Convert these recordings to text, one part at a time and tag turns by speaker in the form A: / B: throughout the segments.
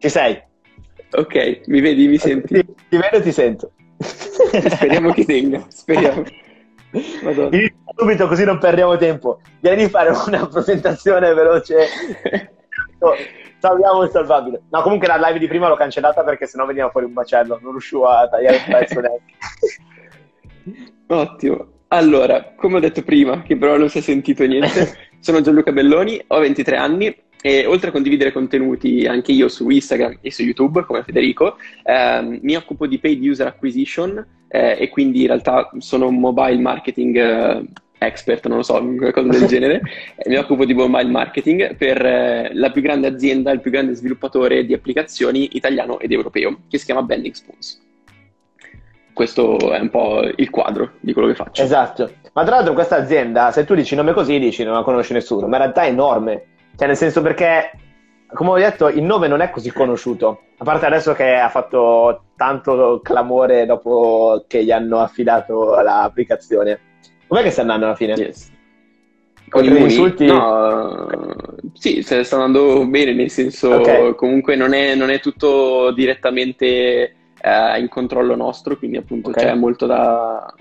A: Ci sei?
B: Ok, mi vedi, mi senti?
A: Ti, ti vedo e ti sento.
B: Speriamo che tenga, speriamo.
A: Madonna. Subito così non perdiamo tempo. Vieni a fare una presentazione veloce. Salviamo il salvabile. No, comunque la live di prima l'ho cancellata perché sennò veniva fuori un macello. Non riuscivo a tagliare il pezzo neanche.
B: Ottimo. Allora, come ho detto prima, che però non si è sentito niente, sono Gianluca Belloni, ho 23 anni e oltre a condividere contenuti anche io su Instagram e su YouTube, come Federico, ehm, mi occupo di paid user acquisition eh, e quindi in realtà sono un mobile marketing eh, expert, non lo so, qualcosa del genere. mi occupo di mobile marketing per eh, la più grande azienda, il più grande sviluppatore di applicazioni italiano ed europeo, che si chiama Bending Spoons questo è un po' il quadro di quello che faccio.
A: Esatto. Ma tra l'altro questa azienda, se tu dici nome così, dici non la conosce nessuno, ma in realtà è enorme. Cioè nel senso perché, come ho detto, il nome non è così conosciuto. A parte adesso che ha fatto tanto clamore dopo che gli hanno affidato l'applicazione. Com'è che sta andando alla fine? Yes.
B: Con gli insulti? No, sì, sta andando bene, nel senso okay. comunque non è, non è tutto direttamente è in controllo nostro, quindi appunto okay. c'è molto da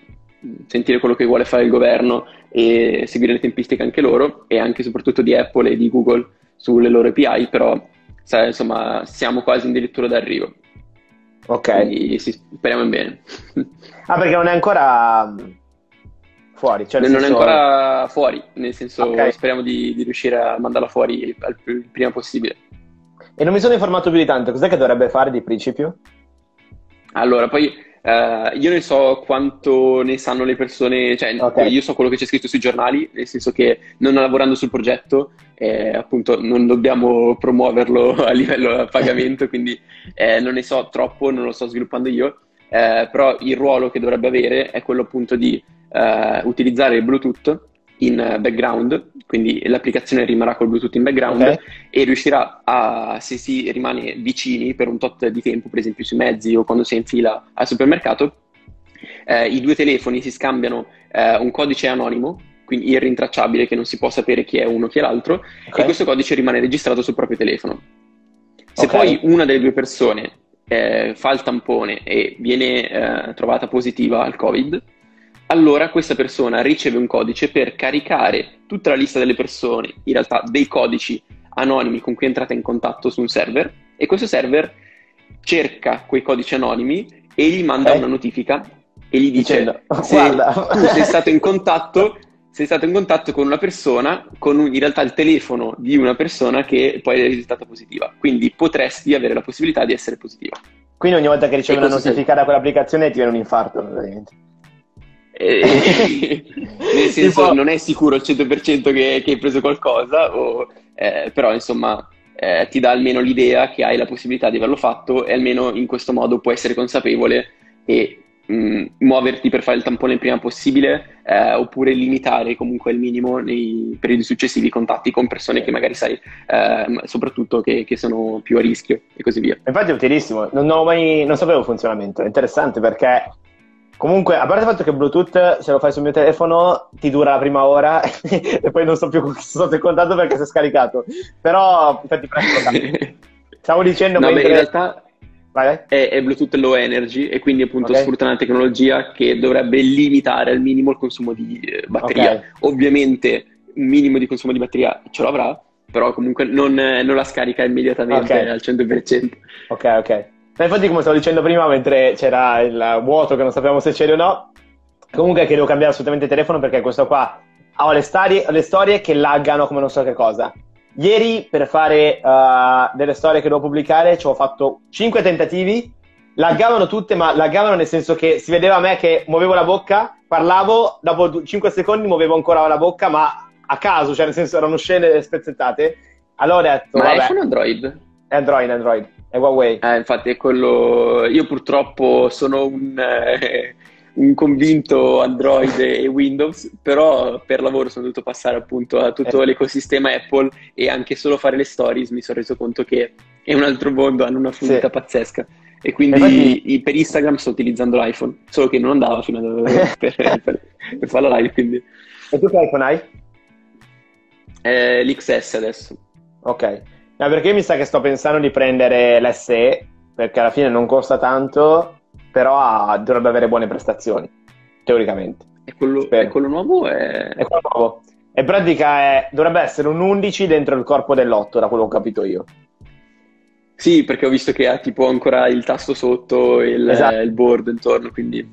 B: sentire quello che vuole fare il governo e seguire le tempistiche anche loro e anche soprattutto di Apple e di Google sulle loro API, però sai, insomma siamo quasi addirittura d'arrivo.
A: Ok.
B: Quindi sì, speriamo in bene.
A: ah, perché non è ancora fuori? Cioè
B: non senso... è ancora fuori, nel senso okay. speriamo di, di, riuscire a mandarla fuori il prima possibile.
A: E non mi sono informato più di tanto, cos'è che dovrebbe fare di principio?
B: Allora, poi eh, io ne so quanto ne sanno le persone, cioè okay. io so quello che c'è scritto sui giornali, nel senso che non lavorando sul progetto, eh, appunto non dobbiamo promuoverlo a livello di pagamento, quindi eh, non ne so troppo, non lo sto sviluppando io, eh, però il ruolo che dovrebbe avere è quello appunto di eh, utilizzare il Bluetooth in background, quindi l'applicazione rimarrà col Bluetooth in background okay. e riuscirà a, se si rimane vicini per un tot di tempo, per esempio sui mezzi o quando si è in fila al supermercato, eh, i due telefoni si scambiano eh, un codice anonimo, quindi irrintracciabile, che non si può sapere chi è uno e chi è l'altro, okay. e questo codice rimane registrato sul proprio telefono. Se okay. poi una delle due persone eh, fa il tampone e viene eh, trovata positiva al Covid, allora questa persona riceve un codice per caricare tutta la lista delle persone, in realtà dei codici anonimi con cui è entrata in contatto su un server e questo server cerca quei codici anonimi e gli manda okay. una notifica e gli dice Dicendo, se tu sei stato in contatto sei stato in contatto con una persona con un, in realtà il telefono di una persona che poi è risultata positiva. Quindi potresti avere la possibilità di essere positiva
A: quindi ogni volta che ricevi una notifica sei... da quell'applicazione ti viene un infarto praticamente
B: eh, nel senso tipo... non è sicuro al 100% che, che hai preso qualcosa, o, eh, però insomma eh, ti dà almeno l'idea che hai la possibilità di averlo fatto e almeno in questo modo puoi essere consapevole e mh, mm, muoverti per fare il tampone il prima possibile eh, oppure limitare comunque il minimo nei periodi successivi i contatti con persone che magari sai ehm, soprattutto che, che, sono più a rischio e così via.
A: Infatti è utilissimo, non, mai, non sapevo il funzionamento, è interessante perché Comunque, a parte il fatto che Bluetooth, se lo fai sul mio telefono, ti dura la prima ora e poi non so più sto contato perché si è scaricato. Però, infatti, presto Stavo dicendo...
B: No, mentre... in realtà è, è, Bluetooth Low Energy e quindi appunto okay. sfrutta una tecnologia che dovrebbe limitare al minimo il consumo di eh, batteria. Okay. Ovviamente un minimo di consumo di batteria ce l'avrà, però comunque non, non la scarica immediatamente okay. al 100%.
A: Ok, ok. Ma infatti, come stavo dicendo prima, mentre c'era il vuoto che non sappiamo se c'era o no, comunque che devo cambiare assolutamente il telefono perché questo qua ha le storie, le storie che laggano come non so che cosa. Ieri, per fare uh, delle storie che devo pubblicare, ci ho fatto 5 tentativi. Laggavano tutte, ma laggavano nel senso che si vedeva a me che muovevo la bocca, parlavo, dopo 5 secondi muovevo ancora la bocca, ma a caso, cioè nel senso erano scene spezzettate. Allora ho detto.
B: Ma
A: vabbè,
B: iPhone o Android?
A: È Android, Android. È Huawei.
B: Eh, infatti è quello... Io purtroppo sono un, eh, un convinto Android e Windows, però per lavoro sono dovuto passare appunto a tutto eh. l'ecosistema Apple e anche solo fare le stories mi sono reso conto che è un altro mondo, hanno una fluidità sì. pazzesca. E quindi infatti... per Instagram sto utilizzando l'iPhone, solo che non andava fino a per, per, per fare la live. Quindi.
A: E tu che iPhone hai?
B: Eh, L'XS adesso.
A: Ok. No, perché mi sa che sto pensando di prendere l'SE, perché alla fine non costa tanto, però dovrebbe avere buone prestazioni, teoricamente.
B: E quello, e quello nuovo è...
A: È quello nuovo. In pratica è, dovrebbe essere un 11 dentro il corpo dell'8, da quello che ho capito io.
B: Sì, perché ho visto che ha tipo ancora il tasto sotto e il, esatto. il board intorno, quindi...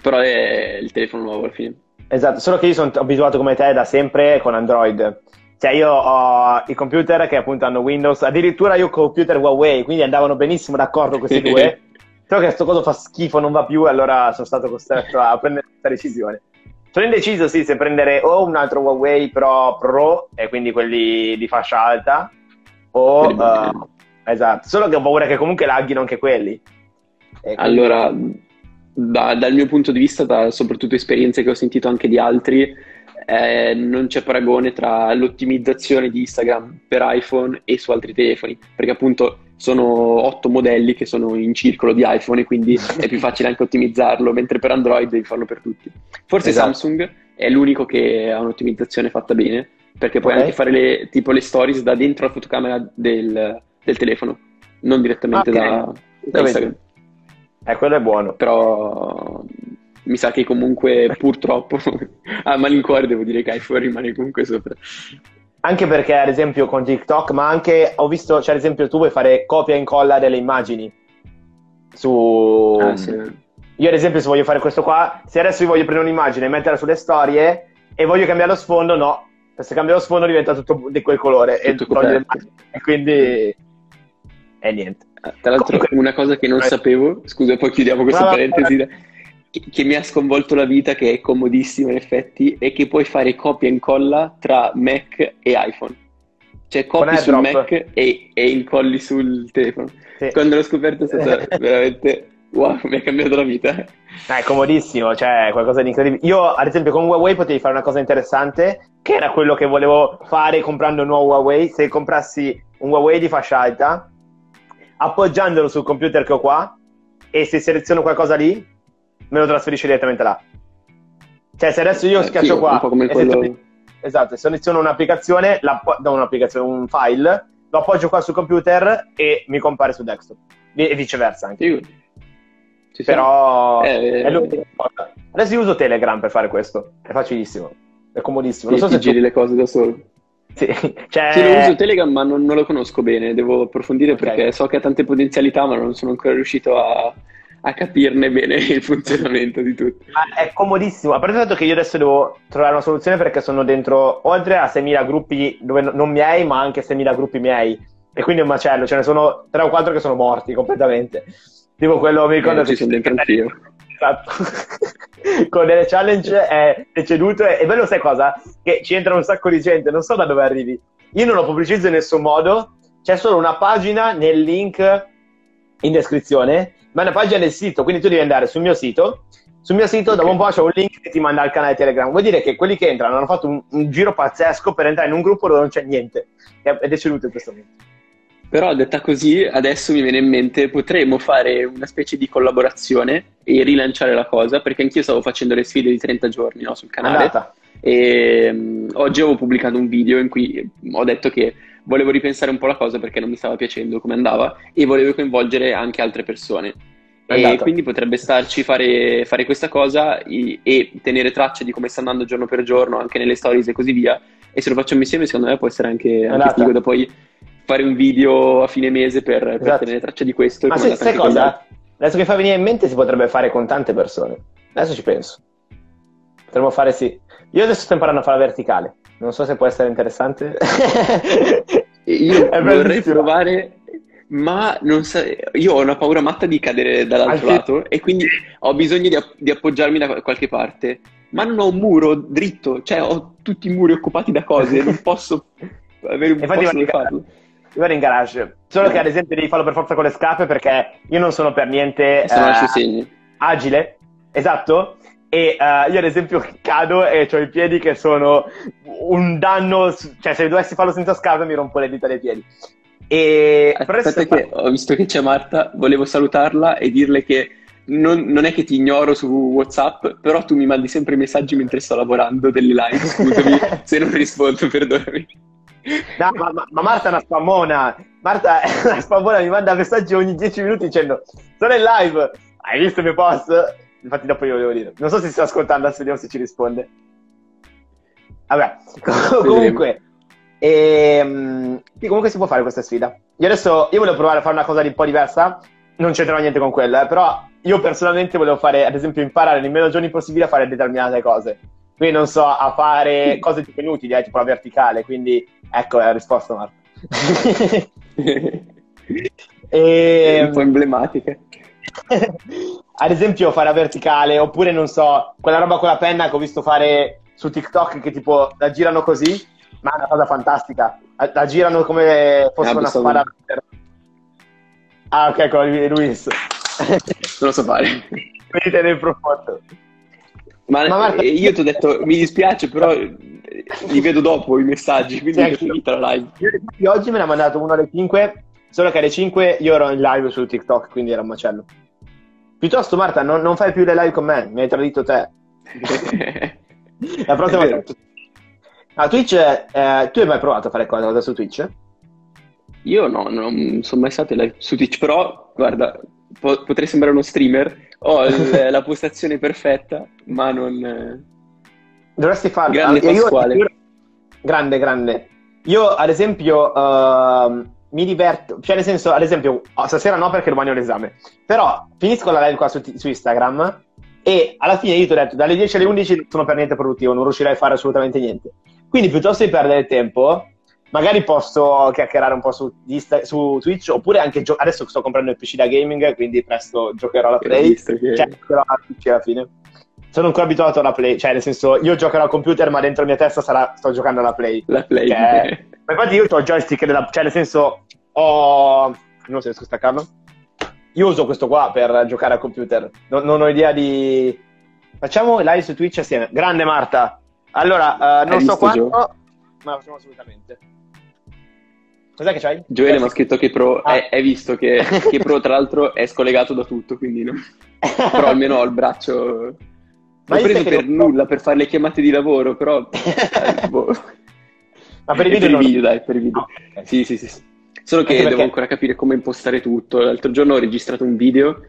B: Però è il telefono nuovo alla fine.
A: Esatto, solo che io sono abituato come te da sempre con Android. Cioè io ho i computer che appunto hanno Windows, addirittura io ho computer Huawei, quindi andavano benissimo d'accordo questi due. Però che questo coso fa schifo, non va più, e allora sono stato costretto a prendere questa decisione. Sono indeciso, sì, se prendere o un altro Huawei Pro Pro, e quindi quelli di fascia alta, o... Uh, esatto, solo che ho paura che comunque laghino anche quelli.
B: Quindi... Allora, da, dal mio punto di vista, da soprattutto esperienze che ho sentito anche di altri, eh, non c'è paragone tra l'ottimizzazione di Instagram per iPhone e su altri telefoni, perché appunto sono otto modelli che sono in circolo di iPhone e quindi è più facile anche ottimizzarlo, mentre per Android devi farlo per tutti. Forse esatto. Samsung è l'unico che ha un'ottimizzazione fatta bene, perché puoi okay. anche fare le, tipo le stories da dentro la fotocamera del, del telefono, non direttamente okay. da, da Instagram.
A: Eh, quello è buono.
B: Però mi sa che comunque purtroppo a malincuore devo dire che iPhone rimane comunque sopra.
A: Anche perché ad esempio con TikTok, ma anche ho visto, cioè ad esempio tu vuoi fare copia e incolla delle immagini su... Ah, sì. Io ad esempio se voglio fare questo qua, se adesso io voglio prendere un'immagine e metterla sulle storie e voglio cambiare lo sfondo, no. Se cambio lo sfondo diventa tutto di quel colore e, e quindi... E niente.
B: Ah, tra l'altro Comunque... una cosa che non sapevo, scusa poi chiudiamo questa no, parentesi, no, no che, che, mi ha sconvolto la vita, che è comodissimo in effetti, è che puoi fare copia e incolla tra Mac e iPhone. Cioè copi sul Mac e, e, incolli sul telefono. Sì. Quando l'ho scoperto è stato veramente... Wow, mi ha cambiato la vita.
A: Eh, è comodissimo, cioè qualcosa di incredibile. Io, ad esempio, con Huawei potevi fare una cosa interessante, che era quello che volevo fare comprando un nuovo Huawei. Se comprassi un Huawei di fascia alta, appoggiandolo sul computer che ho qua, e se seleziono qualcosa lì, me lo trasferisce direttamente là. Cioè, se adesso io eh, schiaccio sì, qua e quello... esatto, seleziono un'applicazione, da un'applicazione, un file, lo appoggio qua sul computer e mi compare su desktop. E viceversa anche. Sì. Però eh, è l'unica cosa. Adesso io uso Telegram per fare questo. È facilissimo. È comodissimo.
B: Non so se giri tu... le cose da solo. Sì, cioè... sì, lo uso Telegram, ma non, non, lo conosco bene. Devo approfondire okay. perché so che ha tante potenzialità, ma non sono ancora riuscito a, a capirne bene il funzionamento di tutto.
A: Ma è comodissimo, a parte il fatto che io adesso devo trovare una soluzione perché sono dentro oltre a 6.000 gruppi dove non miei, ma anche 6.000 gruppi miei. E quindi è un macello, ce ne sono 3 o 4 che sono morti completamente. Tipo quello, mi ricordo... Eh,
B: ci sono dentro anch'io.
A: Esatto. Con delle challenge è, è ceduto e, e bello sai cosa? Che ci entra un sacco di gente, non so da dove arrivi. Io non lo pubblicizzo in nessun modo, c'è solo una pagina nel link in descrizione ma è una pagina del sito, quindi tu devi andare sul mio sito. Sul mio sito, okay. dopo un po' c'è un link che ti manda al canale Telegram. Vuol dire che quelli che entrano hanno fatto un, un giro pazzesco per entrare in un gruppo dove non c'è niente. Ed è ceduto in questo momento.
B: Però detta così, adesso mi viene in mente, potremmo fare una specie di collaborazione e rilanciare la cosa, perché anch'io stavo facendo le sfide di 30 giorni no, sul canale. Andata. E um, oggi avevo pubblicato un video in cui ho detto che volevo ripensare un po' la cosa perché non mi stava piacendo come andava e volevo coinvolgere anche altre persone. E quindi potrebbe starci fare, fare questa cosa e, e, tenere traccia di come sta andando giorno per giorno, anche nelle stories e così via. E se lo facciamo insieme, secondo me può essere anche, anche figo da poi fare un video a fine mese per, esatto. per tenere traccia di questo.
A: Ma se, sai cosa? Adesso che fa venire in mente si potrebbe fare con tante persone. Adesso ci penso. Potremmo fare sì. Io adesso sto imparando a fare la verticale. Non so se può essere interessante.
B: Io vorrei provare, ma sa- io ho una paura matta di cadere dall'altro Anche... lato e quindi ho bisogno di, app- di, appoggiarmi da qualche parte. Ma non ho un muro dritto, cioè ho tutti i muri occupati da cose, non posso avere un posto dove farlo.
A: Io vado in garage, solo che ad esempio devi farlo per forza con le scarpe perché io non sono per niente
B: eh,
A: agile, esatto, e uh, io ad esempio cado e ho i piedi che sono un danno, cioè se dovessi farlo senza scarpe mi rompo le dita dei piedi.
B: E Aspetta che ho visto che c'è Marta, volevo salutarla e dirle che non, non, è che ti ignoro su WhatsApp, però tu mi mandi sempre i messaggi mentre sto lavorando delle live, scusami se non rispondo, perdonami.
A: No, ma, ma, Marta è una spammona. Marta è una spammona, mi manda messaggi ogni 10 minuti dicendo sono in live, hai visto il mio post? Infatti dopo io volevo dire. Non so se si sta ascoltando, adesso vediamo se ci risponde. Vabbè, comunque... E, um, comunque si può fare questa sfida. Io adesso io volevo provare a fare una cosa di un po' diversa, non c'entrava niente con quella, eh, però io personalmente volevo fare, ad esempio, imparare nei meno giorni possibili a fare determinate cose. Quindi non so, a fare cose tipo inutili, eh, tipo la verticale, quindi ecco la risposta Marco.
B: e, un po' emblematica.
A: Ad esempio fare la verticale, oppure non so, quella roba con la penna che ho visto fare su TikTok che tipo la girano così, ma è una cosa fantastica. La, girano come fosse ah, una spada. Ah, ok, con Luis.
B: non lo so fare.
A: Vedete nel profondo.
B: Ma, ma Marta... Eh, io ti ho detto, mi dispiace, però li vedo dopo i messaggi, quindi sì, è finita la live.
A: Io, oggi me ne ha mandato uno alle 5, solo che alle 5 io ero in live su TikTok, quindi era un macello. Piuttosto Marta, non, non fai più le live con me, mi hai tradito te. la prossima volta. Ah, Twitch, eh, tu hai mai provato a fare qualcosa su Twitch?
B: Io no, non sono mai stato live su Twitch, però guarda, po- potrei sembrare uno streamer, ho il, la postazione perfetta, ma non...
A: Dovresti farlo.
B: Grande Pasquale. Io,
A: grande, grande. Io, ad esempio, uh, mi diverto, cioè nel senso, ad esempio, oh, stasera no perché domani ho l'esame, però finisco la live qua su, su Instagram e alla fine io ti ho detto, dalle 10 alle 11 non sono per niente produttivo, non riuscirei a fare assolutamente niente. Quindi piuttosto di perdere tempo, magari posso chiacchierare un po' su, su Twitch, oppure anche gio- adesso sto comprando il PC da gaming, quindi presto giocherò alla Play. Cioè, giocherò alla Twitch alla fine. Sono ancora abituato alla Play, cioè nel senso io giocherò al computer, ma dentro la mia testa sarà, sto giocando alla Play.
B: La Play.
A: Che... ma infatti io ho il joystick della, cioè nel senso ho non so se riesco a staccarlo. Io uso questo qua per giocare al computer. Non, non ho idea di Facciamo live su Twitch assieme. Grande Marta. Allora, uh, non so quanto, Gio? ma facciamo assolutamente. Cos'è che c'hai?
B: Gioele mi ha scritto che Pro, ah. hai visto che, che, Pro tra l'altro è scollegato da tutto, quindi no. Però almeno ho il braccio... Ma preso per devo... nulla, per fare le chiamate di lavoro, però... eh, boh.
A: Ma per i video?
B: Per non... video, dai, per i video. Okay. Sì, sì, sì. Solo che devo ancora capire come impostare tutto. L'altro giorno ho registrato un video,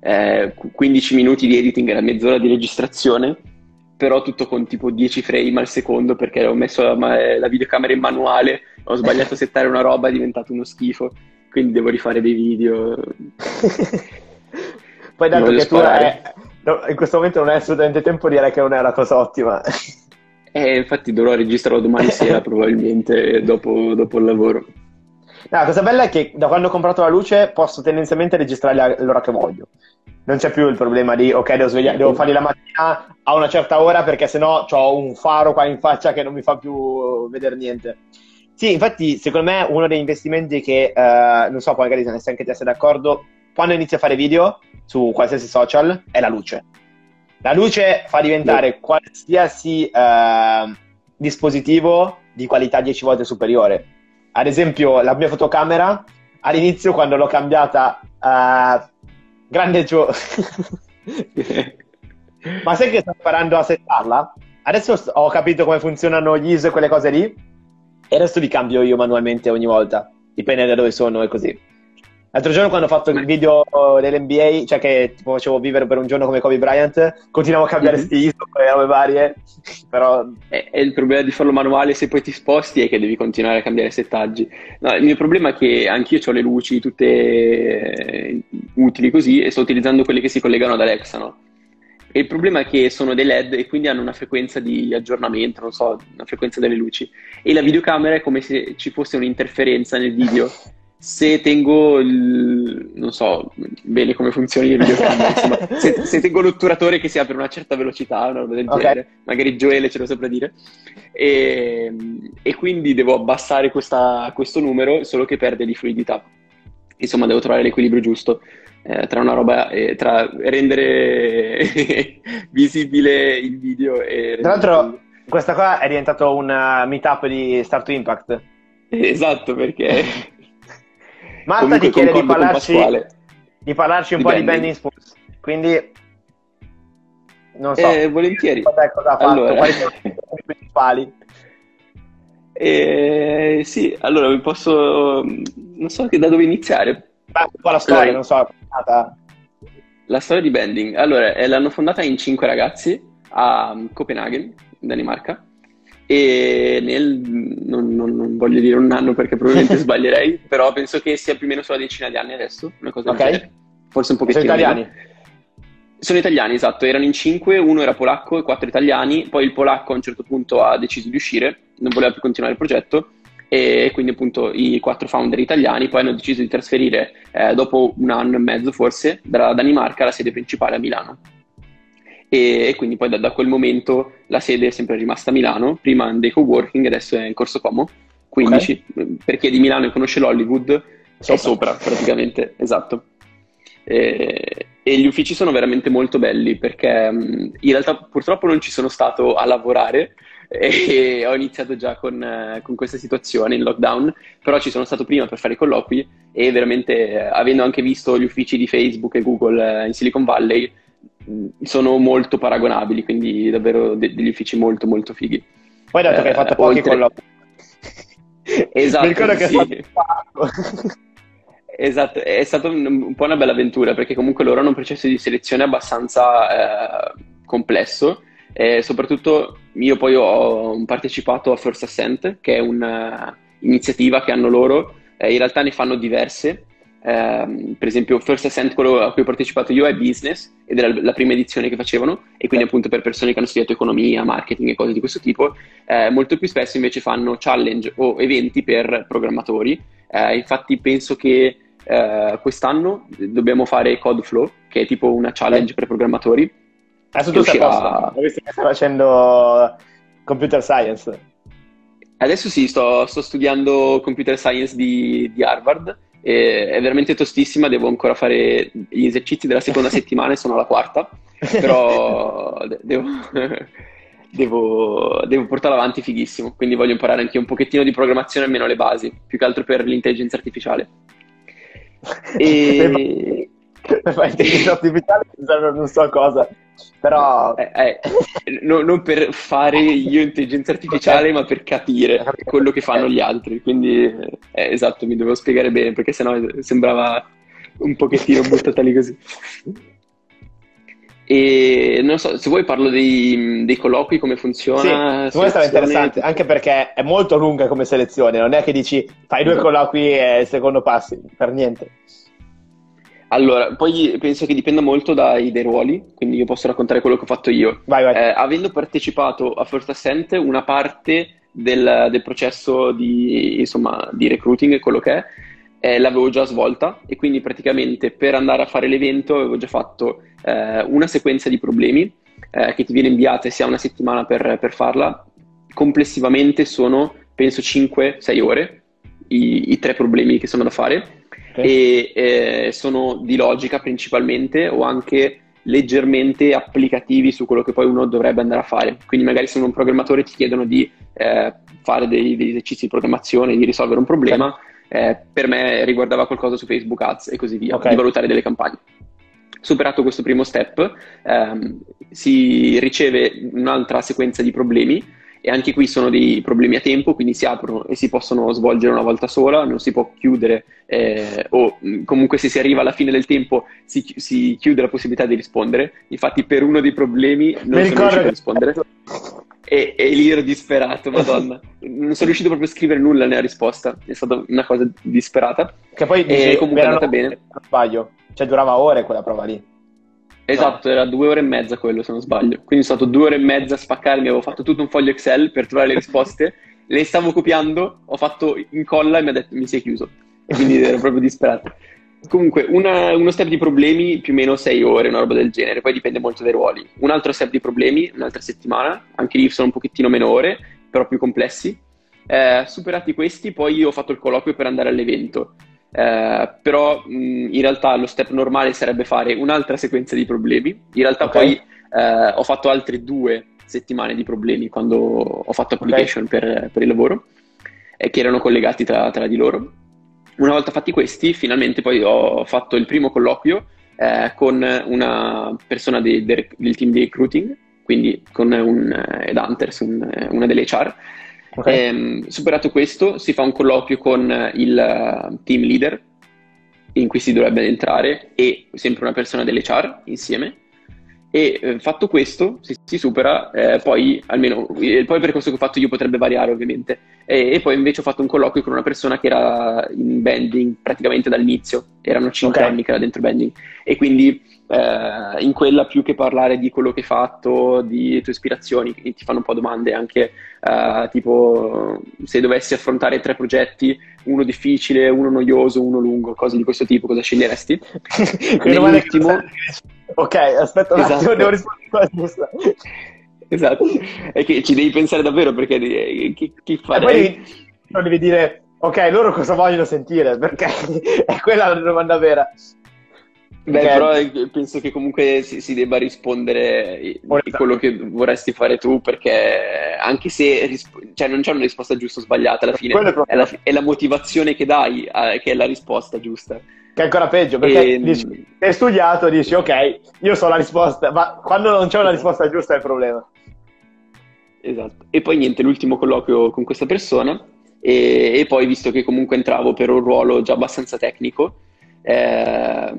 B: eh, 15 minuti di editing era mezz'ora di registrazione, però tutto con tipo 10 frame al secondo perché ho messo la, la videocamera in manuale, ho sbagliato a settare una roba, è diventato uno schifo, quindi devo rifare dei video.
A: Poi dato che tu hai, no, in questo momento non hai assolutamente tempo, direi che non è una cosa ottima.
B: Eh, infatti dovrò registrarlo domani sera probabilmente dopo, dopo il lavoro.
A: No, la cosa bella è che da quando ho comprato la luce posso tendenzialmente registrare l'ora che voglio. Non c'è più il problema di ok, devo, svegliare, devo farli la mattina a una certa ora perché sennò ho un faro qua in faccia che non mi fa più vedere niente. Sì, infatti, secondo me uno degli investimenti che eh, non so, poi magari se anche te sei d'accordo, quando inizi a fare video su qualsiasi social è la luce. La luce fa diventare qualsiasi eh, dispositivo di qualità 10 volte superiore ad esempio, la mia fotocamera all'inizio, quando l'ho cambiata, uh, grande Gio. Ma sai che sto imparando a settarla? Adesso ho capito come funzionano gli ISO e quelle cose lì. E adesso li cambio io manualmente ogni volta. Dipende da dove sono e così. L'altro giorno quando ho fatto il video dell'NBA, cioè che tipo, facevo vivere per un giorno come Kobe Bryant, continuavo a cambiare mm-hmm. stile, robe varie, però...
B: E, e, il problema di farlo manuale se poi ti sposti è che devi continuare a cambiare settaggi. No, il mio problema è che anch'io ho le luci tutte eh, utili così e sto utilizzando quelle che si collegano ad Alexa, no? E il problema è che sono dei LED e quindi hanno una frequenza di aggiornamento, non so, una frequenza delle luci. E la videocamera è come se ci fosse un'interferenza nel video se tengo il, non so bene come funziona il videocamera, insomma, se, se, tengo l'otturatore che si apre a una certa velocità, una roba del okay. genere, magari Gioele ce lo saprà dire, e, e quindi devo abbassare questa, questo numero, solo che perde di fluidità. Insomma, devo trovare l'equilibrio giusto eh, tra una roba, eh, tra rendere visibile il video e...
A: Tra l'altro, questa qua è diventato un meetup di Start to Impact.
B: Esatto, perché...
A: Marta ti chiede di parlarci, di parlarci un di po' bending. di Bending Spoons, quindi non so.
B: Eh, volentieri.
A: Cosa ha fatto, allora. quali sono i principali?
B: E, sì, allora vi posso... non so da dove iniziare.
A: Beh, un po' la storia, allora, non so.
B: La storia di Bending. Allora, eh, l'hanno fondata in cinque ragazzi a Copenaghen, in Danimarca. E nel, non, non, non, voglio dire un anno perché probabilmente sbaglierei, però penso che sia più o meno sulla decina di anni adesso, una cosa okay. genere. Forse un pochettino
A: Sono italiani?
B: Meno. Sono italiani, esatto, erano in cinque, uno era polacco e quattro italiani, poi il polacco a un certo punto ha deciso di uscire, non voleva più continuare il progetto e quindi appunto i quattro founder italiani poi hanno deciso di trasferire eh, dopo un anno e mezzo forse dalla Danimarca la sede principale a Milano e, e quindi poi da, da, quel momento la sede è sempre rimasta a Milano, prima in Deco Working, adesso è in Corso Como 15, okay. per chi è di Milano e conosce l'Hollywood, sopra. è sopra praticamente, esatto. E, e, gli uffici sono veramente molto belli perché in realtà purtroppo non ci sono stato a lavorare e ho iniziato già con, con, questa situazione in lockdown, però ci sono stato prima per fare i colloqui e veramente avendo anche visto gli uffici di Facebook e Google in Silicon Valley sono molto paragonabili, quindi davvero de- degli uffici molto molto fighi.
A: Poi dato eh, che hai fatto pochi oltre... colloqui.
B: esatto, Mi
A: ricordo che sì. hai fatto
B: Esatto, è stata un, un, po' una bella avventura perché comunque loro hanno un processo di selezione abbastanza eh, complesso e soprattutto io poi ho partecipato a First Ascent che è un'iniziativa che hanno loro, eh, in realtà ne fanno diverse Um, per esempio First Ascent, quello a cui ho partecipato io, è business ed era la prima edizione che facevano e quindi appunto per persone che hanno studiato economia, marketing e cose di questo tipo, eh, molto più spesso invece fanno challenge o eventi per programmatori. Eh, infatti penso che eh, quest'anno dobbiamo fare Codeflow, che è tipo una challenge per programmatori.
A: Adesso tu uscirà... sei posto, ho visto che stai facendo computer science.
B: Adesso sì, sto, sto studiando computer science di, di Harvard è veramente tostissima, devo ancora fare gli esercizi della seconda settimana e sono alla quarta, però devo, devo, devo, portarla avanti fighissimo, quindi voglio imparare anche un pochettino di programmazione, almeno le basi, più che altro per l'intelligenza artificiale.
A: E... per l'intelligenza artificiale non so cosa, però...
B: Eh, eh, no, non per fare io intelligenza artificiale, ma per capire quello che fanno gli altri. Quindi, eh, esatto, mi devo spiegare bene, perché sennò sembrava un pochettino buttata lì così. E non so, se vuoi parlo dei, dei colloqui, come funziona.
A: Sì, sarà interessante, anche perché è molto lunga come selezione, non è che dici fai due colloqui e il secondo passi, per niente.
B: Allora, poi penso che dipenda molto dai, dai, ruoli, quindi io posso raccontare quello che ho fatto io.
A: Vai, vai.
B: Eh, avendo partecipato a First Ascent, una parte del, del processo di, insomma, di, recruiting, quello che è, eh, l'avevo già svolta e quindi praticamente per andare a fare l'evento avevo già fatto eh, una sequenza di problemi eh, che ti viene inviata e si ha una settimana per, per farla. Complessivamente sono, penso, 5-6 ore i, i tre problemi che sono da fare e eh, sono di logica principalmente o anche leggermente applicativi su quello che poi uno dovrebbe andare a fare. Quindi magari se un programmatore ti chiedono di eh, fare dei, degli esercizi di programmazione, di risolvere un problema, eh, per me riguardava qualcosa su Facebook Ads e così via, okay. di valutare delle campagne. Superato questo primo step, ehm, si riceve un'altra sequenza di problemi e anche qui sono dei problemi a tempo, quindi si aprono e si possono svolgere una volta sola, non si può chiudere eh, o comunque se si arriva alla fine del tempo si, si, chiude la possibilità di rispondere. Infatti per uno dei problemi non Mi sono riuscito a rispondere. E, e, lì ero disperato, madonna. Non sono riuscito proprio a scrivere nulla nella risposta, è stata una cosa disperata.
A: Che poi dici, e comunque è andata bene. Non sbaglio, cioè durava ore quella prova lì.
B: Esatto, era due ore e mezza quello se non sbaglio. Quindi sono stato due ore e mezza a spaccarmi, avevo fatto tutto un foglio Excel per trovare le risposte, le stavo copiando, ho fatto incolla e mi ha detto mi si è chiuso. E quindi ero proprio disperato. Comunque, una, uno step di problemi più o meno sei ore, una roba del genere, poi dipende molto dai ruoli. Un altro step di problemi, un'altra settimana, anche lì sono un pochettino meno ore, però più complessi. Eh, superati questi, poi ho fatto il colloquio per andare all'evento. Eh, però mh, in realtà lo step normale sarebbe fare un'altra sequenza di problemi. In realtà okay. poi eh, ho fatto altre due settimane di problemi quando ho fatto application okay. per, per, il lavoro, eh, che erano collegati tra, tra, di loro. Una volta fatti questi, finalmente poi ho fatto il primo colloquio eh, con una persona de, de, del team di recruiting, quindi con un uh, Hunters, un, una delle HR, Okay. E, ehm, superato questo, si fa un colloquio con il eh, team leader in cui si dovrebbe entrare e sempre una persona dell'HR insieme e eh, fatto questo, se si supera, eh, poi almeno eh, poi il percorso che ho fatto io potrebbe variare ovviamente. E, e, poi invece ho fatto un colloquio con una persona che era in bending praticamente dall'inizio, erano 5 okay. anni che era dentro bending. E quindi eh, in quella più che parlare di quello che hai fatto, di tue ispirazioni, ti fanno un po' domande anche eh, tipo se dovessi affrontare tre progetti, uno difficile, uno noioso, uno lungo, cose di questo tipo, cosa sceglieresti?
A: Nell'ultimo... Ok, aspetta un esatto. attimo, devo rispondere a questa
B: Esatto, è che ci devi pensare davvero perché eh, chi, chi farei...
A: E poi non devi dire, ok, loro cosa vogliono sentire, perché è quella la domanda vera.
B: Beh, okay. però penso che comunque si, si debba rispondere di quello che vorresti fare tu, perché anche se risp- cioè non c'è una risposta giusta o sbagliata alla fine, è, è, la, è, la, motivazione che dai eh, che è la risposta giusta.
A: Che è ancora peggio, perché e... Ehm, dici, hai studiato, dici ok, io so la risposta, ma quando non c'è una risposta giusta è il problema.
B: Esatto. E poi niente, l'ultimo colloquio con questa persona, e, e poi visto che comunque entravo per un ruolo già abbastanza tecnico, eh,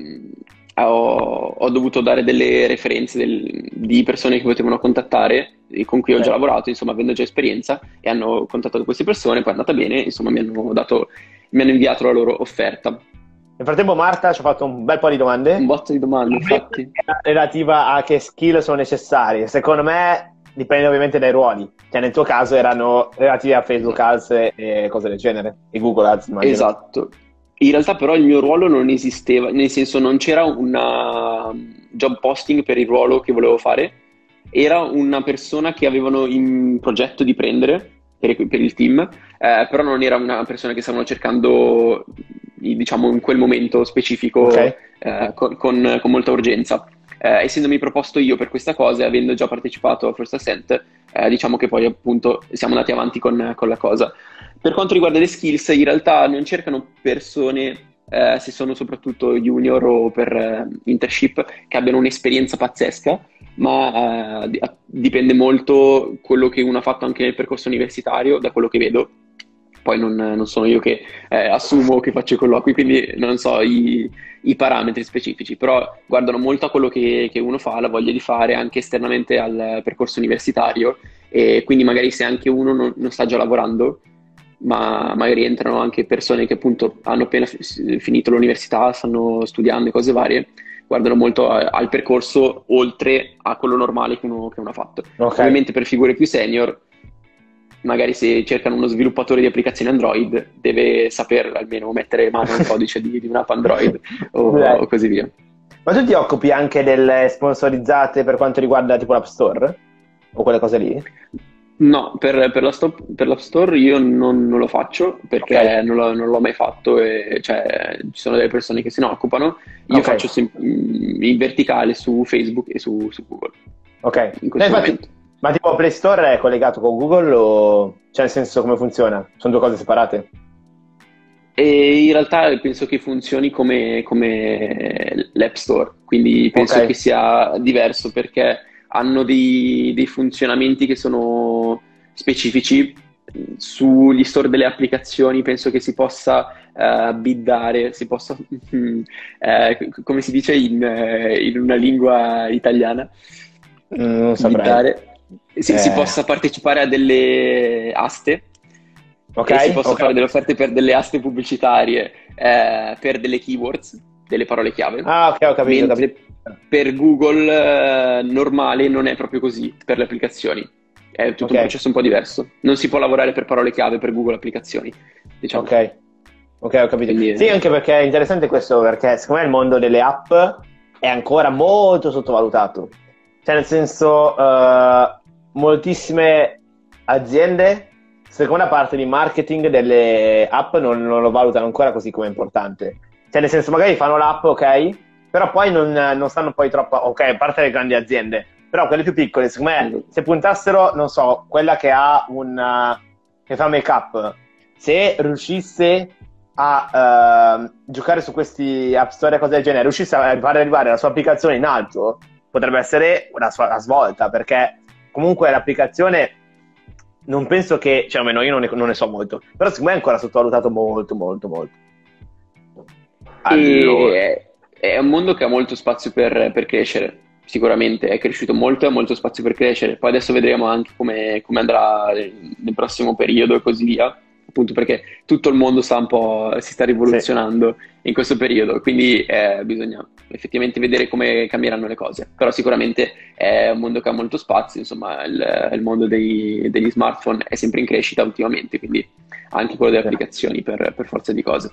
B: ho, ho, dovuto dare delle referenze del, di persone che potevano contattare e con cui ho già lavorato, insomma, avendo già esperienza, e hanno contattato queste persone, poi è andata bene, insomma, mi hanno, dato, mi hanno inviato la loro offerta.
A: Nel frattempo Marta ci ha fatto un bel po' di domande.
B: Un botto di domande, infatti.
A: Relativa a che skill sono necessarie. Secondo me dipende ovviamente dai ruoli. Cioè nel tuo caso erano relativi a Facebook Ads e cose del genere. E Google Ads,
B: immagino. Esatto. In realtà però il mio ruolo non esisteva, nel senso non c'era una job posting per il ruolo che volevo fare, era una persona che avevano in progetto di prendere per, per il team, eh, però non era una persona che stavano cercando, diciamo, in quel momento specifico okay. eh, con, con, con, molta urgenza. Eh, essendomi proposto io per questa cosa e avendo già partecipato a First Ascent, eh, diciamo che poi appunto siamo andati avanti con, con la cosa. Per quanto riguarda le skills, in realtà non cercano persone eh, se sono soprattutto junior o per eh, internship che abbiano un'esperienza pazzesca, ma eh, dipende molto quello che uno ha fatto anche nel percorso universitario, da quello che vedo. Poi non, non sono io che eh, assumo che faccio i colloqui, quindi non so i, i, parametri specifici, però guardano molto a quello che, che uno fa, la voglia di fare anche esternamente al percorso universitario e quindi magari se anche uno non, non sta già lavorando, ma magari entrano anche persone che appunto hanno appena finito l'università, stanno studiando e cose varie, guardano molto a, al percorso oltre a quello normale che uno, che uno ha fatto. Okay. Ovviamente per figure più senior, magari se cercano uno sviluppatore di applicazioni Android, deve saper almeno mettere mano al codice di, di un'app Android o, o così via.
A: Ma tu ti occupi anche delle sponsorizzate per quanto riguarda tipo l'App Store? O quelle cose lì?
B: No, per, per, la stop, per, l'App Store io non, non lo faccio perché okay. non, l'ho, non, l'ho, mai fatto e cioè, ci sono delle persone che se ne occupano. Io okay. faccio sem- in verticale su Facebook e su, su Google.
A: Ok. Infatti, ma tipo Play Store è collegato con Google o cioè nel senso come funziona? Sono due cose separate?
B: E in realtà penso che funzioni come, come l'App Store, quindi penso okay. che sia diverso perché hanno dei, dei funzionamenti che sono specifici. Sugli store delle applicazioni penso che si possa uh, biddare, si possa, uh, come si dice in, uh, in una lingua italiana,
A: mm, non biddare.
B: Si, eh. si, possa partecipare a delle aste okay, si possa okay. fare delle offerte per delle aste pubblicitarie per delle keywords, delle parole chiave.
A: Ah, ok, ho capito. Mentre,
B: per Google eh, normale non è proprio così per le applicazioni. È tutto okay. un processo un po' diverso. Non si può lavorare per parole chiave per Google applicazioni. Diciamo.
A: Ok. Ok, ho capito. Quindi, sì, anche perché è interessante questo, perché secondo me il mondo delle app è ancora molto sottovalutato. Cioè, nel senso, uh, moltissime aziende, seconda parte di marketing delle app non, non, lo valutano ancora così come importante. Cioè, nel senso, magari fanno l'app, ok, però poi non, non stanno poi troppo, ok, a parte le grandi aziende, però quelle più piccole, secondo me, se puntassero, non so, quella che ha un, che fa make up, se riuscisse a uh, giocare su questi app store e cose del genere, riuscisse a far arrivare la sua applicazione in alto, potrebbe essere una, sua, una svolta, perché comunque l'applicazione non penso che, cioè almeno io non ne, non ne so molto, però secondo me è ancora sottovalutato molto, molto, molto.
B: Allora. È un mondo che ha molto spazio per, per crescere sicuramente è cresciuto molto e ha molto spazio per crescere. Poi adesso vedremo anche come, come andrà nel prossimo periodo e così via, appunto perché tutto il mondo sta un po', si sta rivoluzionando sì. in questo periodo, quindi eh, bisogna effettivamente vedere come cambieranno le cose. Però sicuramente è un mondo che ha molto spazio, insomma il, il mondo dei, degli smartphone è sempre in crescita ultimamente, quindi anche quello delle applicazioni per, per forza di cose.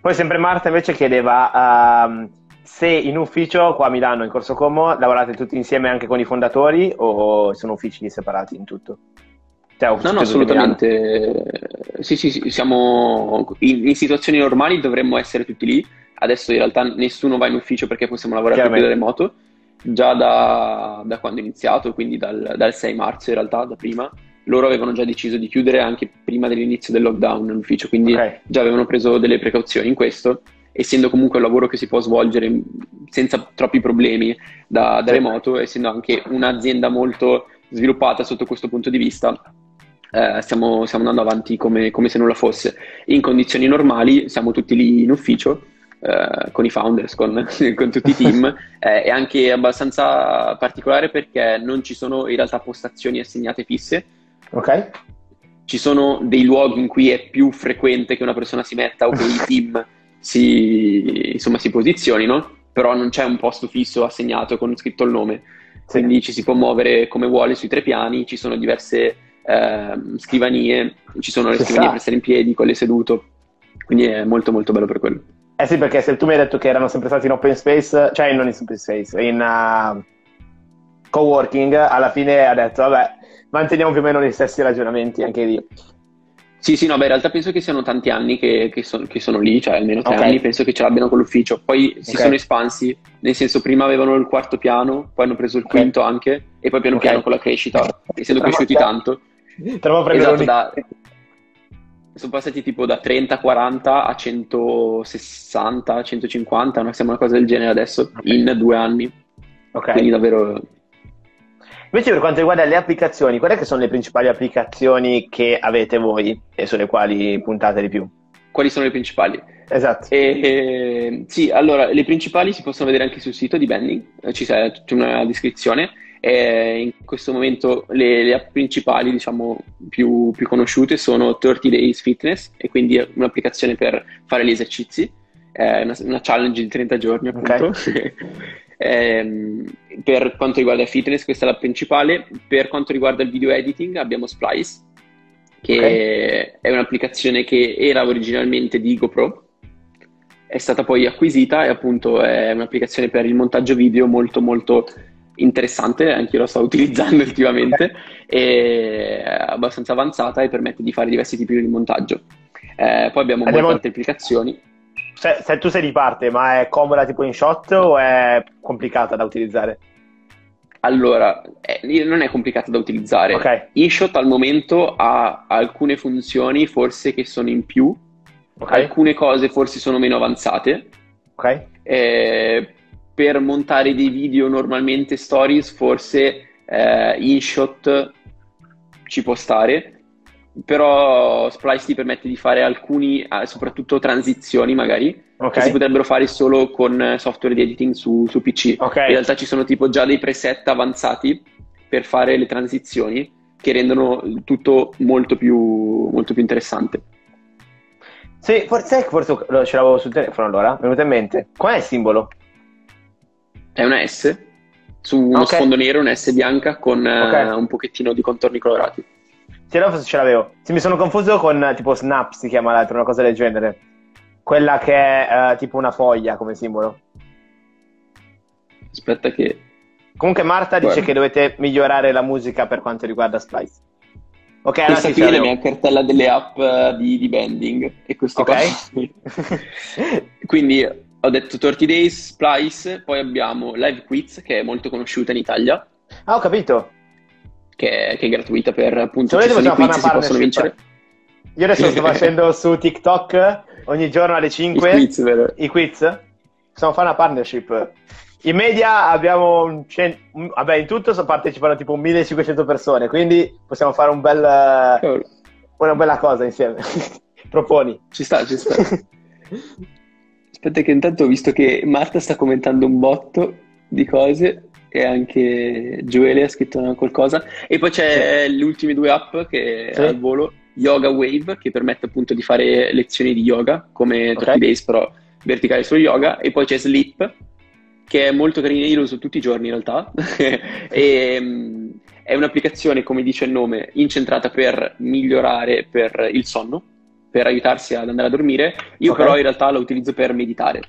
A: Poi sempre Marta invece chiedeva... Uh se in ufficio qua a Milano, in Corso Como, lavorate tutti insieme anche con i fondatori o sono uffici separati in tutto?
B: Cioè, no, no, assolutamente. Sì, sì, sì, siamo in, in, situazioni normali dovremmo essere tutti lì. Adesso in realtà nessuno va in ufficio perché possiamo lavorare proprio da remoto, già da, da, quando è iniziato, quindi dal, dal 6 marzo in realtà, da prima loro avevano già deciso di chiudere anche prima dell'inizio del lockdown l'ufficio, quindi okay. già avevano preso delle precauzioni in questo essendo comunque un lavoro che si può svolgere senza troppi problemi da, da remoto, essendo anche un'azienda molto sviluppata sotto questo punto di vista, eh, stiamo, stiamo, andando avanti come, come, se nulla fosse. In condizioni normali siamo tutti lì in ufficio. Eh, con i founders, con, con tutti i team, eh, è anche abbastanza particolare perché non ci sono in realtà postazioni assegnate fisse.
A: Ok.
B: Ci sono dei luoghi in cui è più frequente che una persona si metta o che i team si, insomma, si posizionino, però non c'è un posto fisso assegnato con scritto il nome. Sì. Quindi ci si può muovere come vuole sui tre piani, ci sono diverse eh, scrivanie, ci sono le scrivanie per stare in piedi, quelle seduto, quindi è molto molto bello per quello.
A: Eh sì, perché se tu mi hai detto che erano sempre stati in open space, cioè non in open space, in uh, co-working, alla fine ha detto, vabbè, manteniamo più o meno gli stessi ragionamenti anche lì.
B: Sì, sì, no, beh, in realtà penso che siano tanti anni che, che, son, che sono lì, cioè almeno tre okay. anni, penso che ce l'abbiano con l'ufficio. Poi si okay. sono espansi, nel senso prima avevano il quarto piano, poi hanno preso il okay. quinto anche, e poi piano piano con la crescita, essendo cresciuti tanto. Esatto, da, sono passati tipo da 30, 40 a 160, 150, no? siamo una cosa del genere adesso, in due anni. Ok. Quindi davvero
A: Invece per quanto riguarda le applicazioni, quali sono le principali applicazioni che avete voi e sulle quali puntate di più?
B: Quali sono le principali?
A: Esatto.
B: E, e, sì, allora, le principali si possono vedere anche sul sito di Bending, eh, c'è una descrizione. E in questo momento le, le principali, diciamo, più, più, conosciute sono 30 Days Fitness, e quindi è un'applicazione per fare gli esercizi, è una, una challenge di 30 giorni appunto. Okay. Ehm, per quanto riguarda il fitness, questa è la principale. Per quanto riguarda il video editing, abbiamo Splice, che okay. è un'applicazione che era originalmente di GoPro, è stata poi acquisita e appunto è un'applicazione per il montaggio video molto molto interessante, anche io la sto utilizzando ultimamente, è abbastanza avanzata e permette di fare diversi tipi di montaggio. Eh, poi abbiamo molte altre applicazioni
A: se, se, tu sei di parte, ma è comoda tipo in shot o è complicata da utilizzare?
B: Allora, eh, non è complicata da utilizzare. Okay. InShot al momento ha alcune funzioni forse che sono in più, okay. alcune cose forse sono meno avanzate.
A: Okay.
B: Eh, per montare dei video normalmente stories forse eh, InShot ci può stare, però Splice ti permette di fare alcuni, eh, soprattutto transizioni magari, okay. che si potrebbero fare solo con software di editing su, su PC. Okay. In realtà ci sono tipo già dei preset avanzati per fare le transizioni che rendono tutto molto più, molto più interessante.
A: Sì, forse, forse ce l'avevo sul telefono allora, mi è venuto in mente. Qual è il simbolo?
B: È una S, su uno okay. sfondo nero, una S bianca con uh, un pochettino di contorni colorati.
A: Sì, no, ce l'avevo. Sì, mi sono confuso con tipo Snap, si chiama l'altro, una cosa del genere. Quella che è uh, tipo una foglia come simbolo.
B: Aspetta che...
A: Comunque Marta Guarda. dice che dovete migliorare la musica per quanto riguarda Splice.
B: Ok, allora Questa sì, qui è la mia cartella delle app eh, di, di bending e queste okay. Quindi ho detto 30 Days, Splice, poi abbiamo Live Quiz che è molto conosciuta in Italia.
A: Ah, ho capito
B: che, che è gratuita per appunto sono i quiz si possono vincere.
A: Io adesso sto facendo su TikTok ogni giorno alle 5
B: i quiz, vero?
A: I quiz. Possiamo fare una partnership. in media abbiamo cent... vabbè, in tutto partecipano tipo 1500 persone, quindi possiamo fare un bel, una bella cosa insieme. Proponi.
B: Ci sta, ci sta. Aspetta che intanto ho visto che Marta sta commentando un botto di cose e anche Gioele ha scritto qualcosa. E poi c'è sì. le ultime due app che sì. al volo, Yoga Wave, che permette appunto di fare lezioni di yoga, come okay. Days, però verticale sullo yoga. E poi c'è Sleep, che è molto carina, io lo uso tutti i giorni in realtà. e, um, è un'applicazione, come dice il nome, incentrata per migliorare per il sonno, per aiutarsi ad andare a dormire. Io okay. però in realtà la utilizzo per meditare.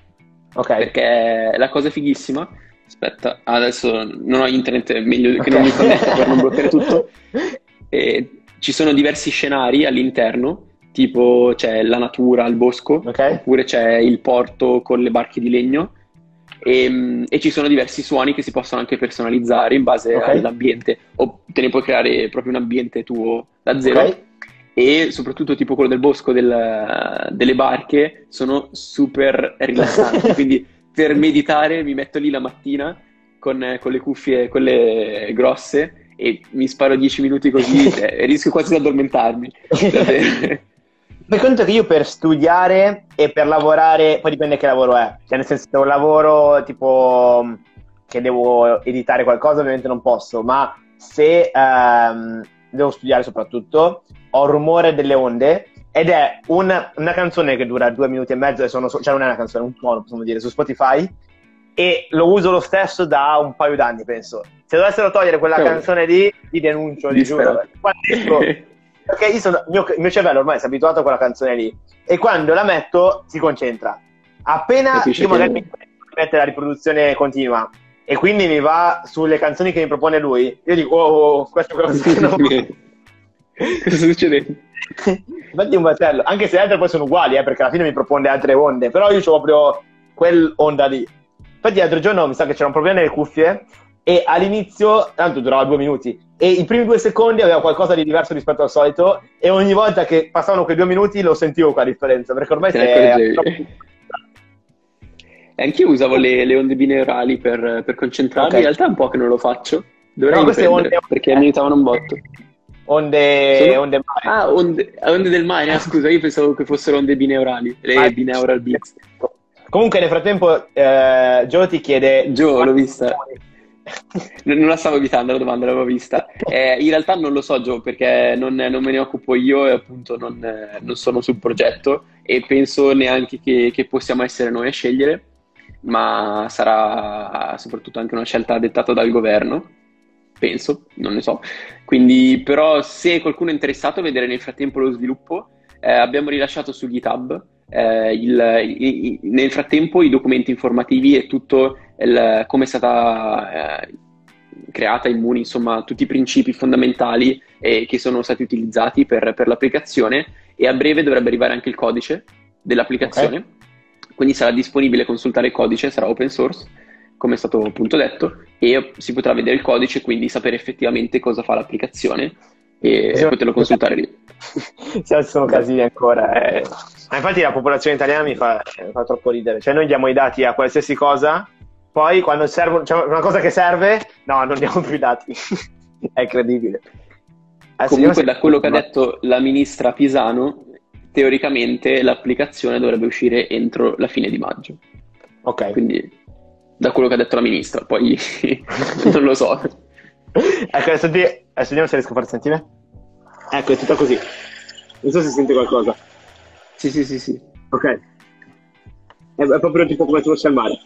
B: Ok. Perché la cosa fighissima Aspetta, adesso non ho internet, è meglio che okay. non mi connetta per non bloccare tutto. E ci sono diversi scenari all'interno, tipo c'è la natura, il bosco, okay. oppure c'è il porto con le barche di legno. E, e, ci sono diversi suoni che si possono anche personalizzare in base okay. all'ambiente, o te ne puoi creare proprio un ambiente tuo da zero. E soprattutto tipo quello del bosco, del, delle barche, sono super rilassanti. quindi per meditare mi metto lì la mattina con, con le cuffie, quelle grosse, e mi sparo 10 minuti così cioè, e rischio quasi di addormentarmi.
A: Per conto che io per studiare e per lavorare, poi dipende che lavoro è, cioè nel senso se un lavoro tipo che devo editare qualcosa ovviamente non posso, ma se um, devo studiare soprattutto ho rumore delle onde ed è una, una, canzone che dura due minuti e mezzo, e sono, cioè non è una canzone, è un suono, possiamo dire, su Spotify, e lo uso lo stesso da un paio d'anni, penso. Se dovessero togliere quella Come? canzone lì, ti denuncio, ti giuro. perché io sono, il, mio, il mio cervello ormai si è abituato a quella canzone lì, e quando la metto si concentra. Appena Capisce io magari che... mi mette la riproduzione continua, e quindi mi va sulle canzoni che mi propone lui, io dico, oh, oh, oh questo che non...
B: Cosa succede?
A: Infatti un macello, anche se le altre poi sono uguali, eh, perché alla fine mi propone altre onde, però io ho proprio quell'onda lì. Infatti l'altro giorno mi sa che c'era un problema nelle cuffie e all'inizio, tanto durava due minuti, e i primi due secondi aveva qualcosa di diverso rispetto al solito e ogni volta che passavano quei due minuti lo sentivo qua differenza, perché ormai si è...
B: Anch'io usavo le, le, onde binaurali per, per concentrarmi, okay. in realtà è un po' che non lo faccio, dovrei no, onde... perché mi aiutavano un botto.
A: Onde, Sono... onde
B: mare. Ah, onde, onde del mare, ah, scusa, io pensavo che fossero onde bineurali, le ah, binaural beats.
A: Comunque nel frattempo eh, Joe ti chiede...
B: Joe, l'ho vista. non la stavo evitando la domanda, l'avevo vista. Eh, in realtà non lo so, Joe, perché non, non, me ne occupo io e appunto non, non, sono sul progetto e penso neanche che, che, possiamo essere noi a scegliere, ma sarà soprattutto anche una scelta dettata dal governo penso, non ne so. Quindi, però, se qualcuno è interessato a vedere nel frattempo lo sviluppo, eh, abbiamo rilasciato su GitHub eh, il, i, nel frattempo i documenti informativi e tutto il, come è stata eh, creata Immuni, insomma, tutti i principi fondamentali eh, che sono stati utilizzati per, per, l'applicazione e a breve dovrebbe arrivare anche il codice dell'applicazione. Okay. Quindi sarà disponibile consultare il codice, sarà open source come è stato appunto detto, e si potrà vedere il codice, quindi sapere effettivamente cosa fa l'applicazione e sì, poterlo consultare lì.
A: Sì, sono casini ancora. Eh. Ma infatti la popolazione italiana mi fa, mi fa, troppo ridere. Cioè noi diamo i dati a qualsiasi cosa, poi quando servono, cioè una cosa che serve, no, non diamo più i dati. È incredibile.
B: Adesso Comunque da quello che ha detto la ministra Pisano, teoricamente l'applicazione dovrebbe uscire entro la fine di maggio. Ok. Quindi da quello che ha detto la ministra, poi non lo so.
A: ecco, adesso, ti... adesso vediamo se riesco a far sentire. Ecco, è tutto così. Non so se si sente qualcosa.
B: Sì, sì, sì, sì.
A: Ok. È, è proprio tipo come se fosse al mare.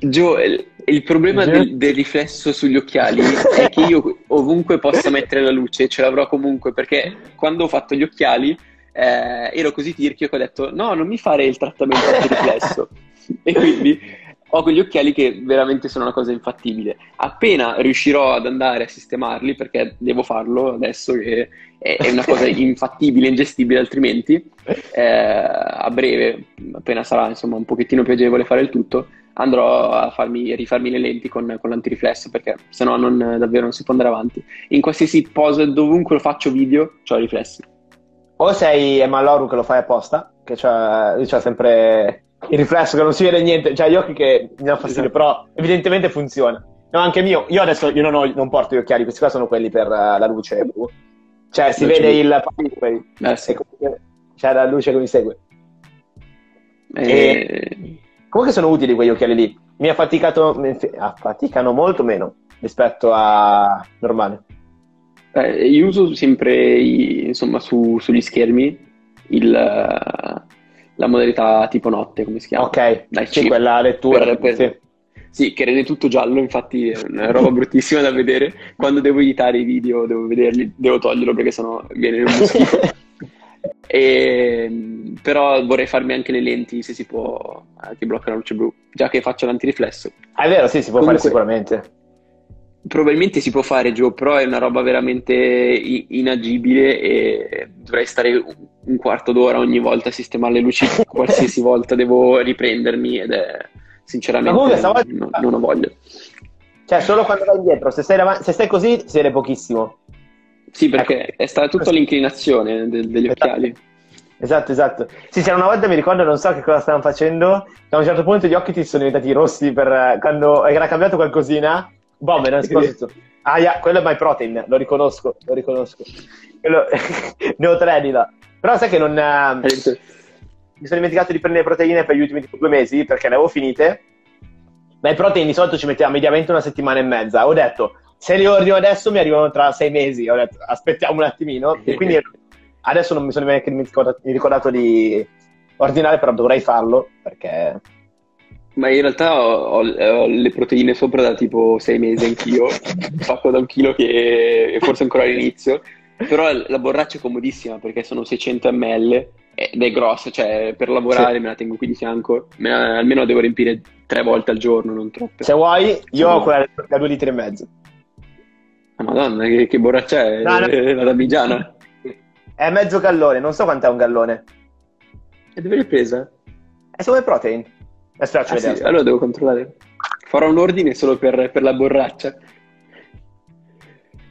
B: Gio, il, problema del, del, riflesso sugli occhiali è che io ovunque possa mettere la luce ce l'avrò comunque perché quando ho fatto gli occhiali eh, ero così tirchio che ho detto no, non mi fare il trattamento di riflesso. e quindi ho quegli occhiali che veramente sono una cosa infattibile. Appena riuscirò ad andare a sistemarli, perché devo farlo adesso che è, una cosa infattibile, ingestibile altrimenti, eh, a breve, appena sarà insomma un pochettino più agevole fare il tutto, andrò a farmi, rifarmi le lenti con, con l'antiriflesso perché sennò non, davvero non si può andare avanti. In qualsiasi pose, dovunque lo faccio video, ho i riflessi.
A: O sei Emma Loru che lo fai apposta, che c'ha, c'ha sempre il riflesso che non si vede niente, cioè gli occhi che mi danno fastidio, esatto. però evidentemente funziona. No, anche mio, io adesso io non, ho, non porto gli occhiali, questi qua sono quelli per uh, la luce. Cioè, si vede il eh, sì. c'è la luce che mi segue. E... e... Comunque sono utili quegli occhiali lì. Mi ha faticato, mi affaticano molto meno rispetto a normale.
B: Eh, io uso sempre, insomma, su, sugli schermi il, la modalità tipo notte, come si chiama?
A: Ok, Dai, sì, quella lettura. Per, per, sì.
B: Sì. che rende tutto giallo, infatti è una roba bruttissima da vedere. Quando devo editare i video, devo vederli, devo toglierlo perché sennò viene un schifo. e, però vorrei farmi anche le lenti, se si può, che bloccano la luce blu, già che faccio l'antiriflesso.
A: Ah, è vero, sì, si può Comunque, fare sicuramente
B: probabilmente si può fare Joe, però è una roba veramente inagibile e dovrei stare un quarto d'ora ogni volta a sistemare le luci, qualsiasi volta devo riprendermi ed è sinceramente comunque, non, non, ho voglia.
A: Cioè, solo quando vai indietro, se stai, davanti, se stai così si vede pochissimo.
B: Sì, perché ecco. è stata tutta l'inclinazione de- degli esatto. occhiali.
A: Esatto, esatto. Sì, c'era una volta, mi ricordo, non so che cosa stavano facendo, a un certo punto gli occhi ti sono diventati rossi per quando era cambiato qualcosina Boh, me ne esposto. Ah, yeah, quello è My Protein, lo riconosco, lo riconosco. Quello... Neotrenila. Però sai che non... Mi sono dimenticato di prendere proteine per gli ultimi due mesi, perché le avevo finite. My Protein di solito ci metteva mediamente una settimana e mezza. Ho detto, se li ordino adesso mi arrivano tra sei mesi. Ho detto, aspettiamo un attimino. E quindi adesso non mi sono neanche ricordato di ordinare, però dovrei farlo, perché
B: ma in realtà ho, ho, ho, le proteine sopra da tipo sei mesi anch'io, fatto da un chilo che forse ancora all'inizio, però la borraccia è comodissima perché sono 600 ml ed è grossa, cioè per lavorare sì. me la tengo qui di fianco, la, almeno la devo riempire tre volte al giorno, non troppo.
A: Se vuoi, io ho quella da due litri e mezzo.
B: Ah, madonna, che, che borraccia è? No, no. La damigiana?
A: È mezzo gallone, non so quant'è un gallone.
B: E dove l'hai presa?
A: È solo protein.
B: Aspetta, ah, sì, allora devo controllare. Farò un ordine solo per, per la borraccia.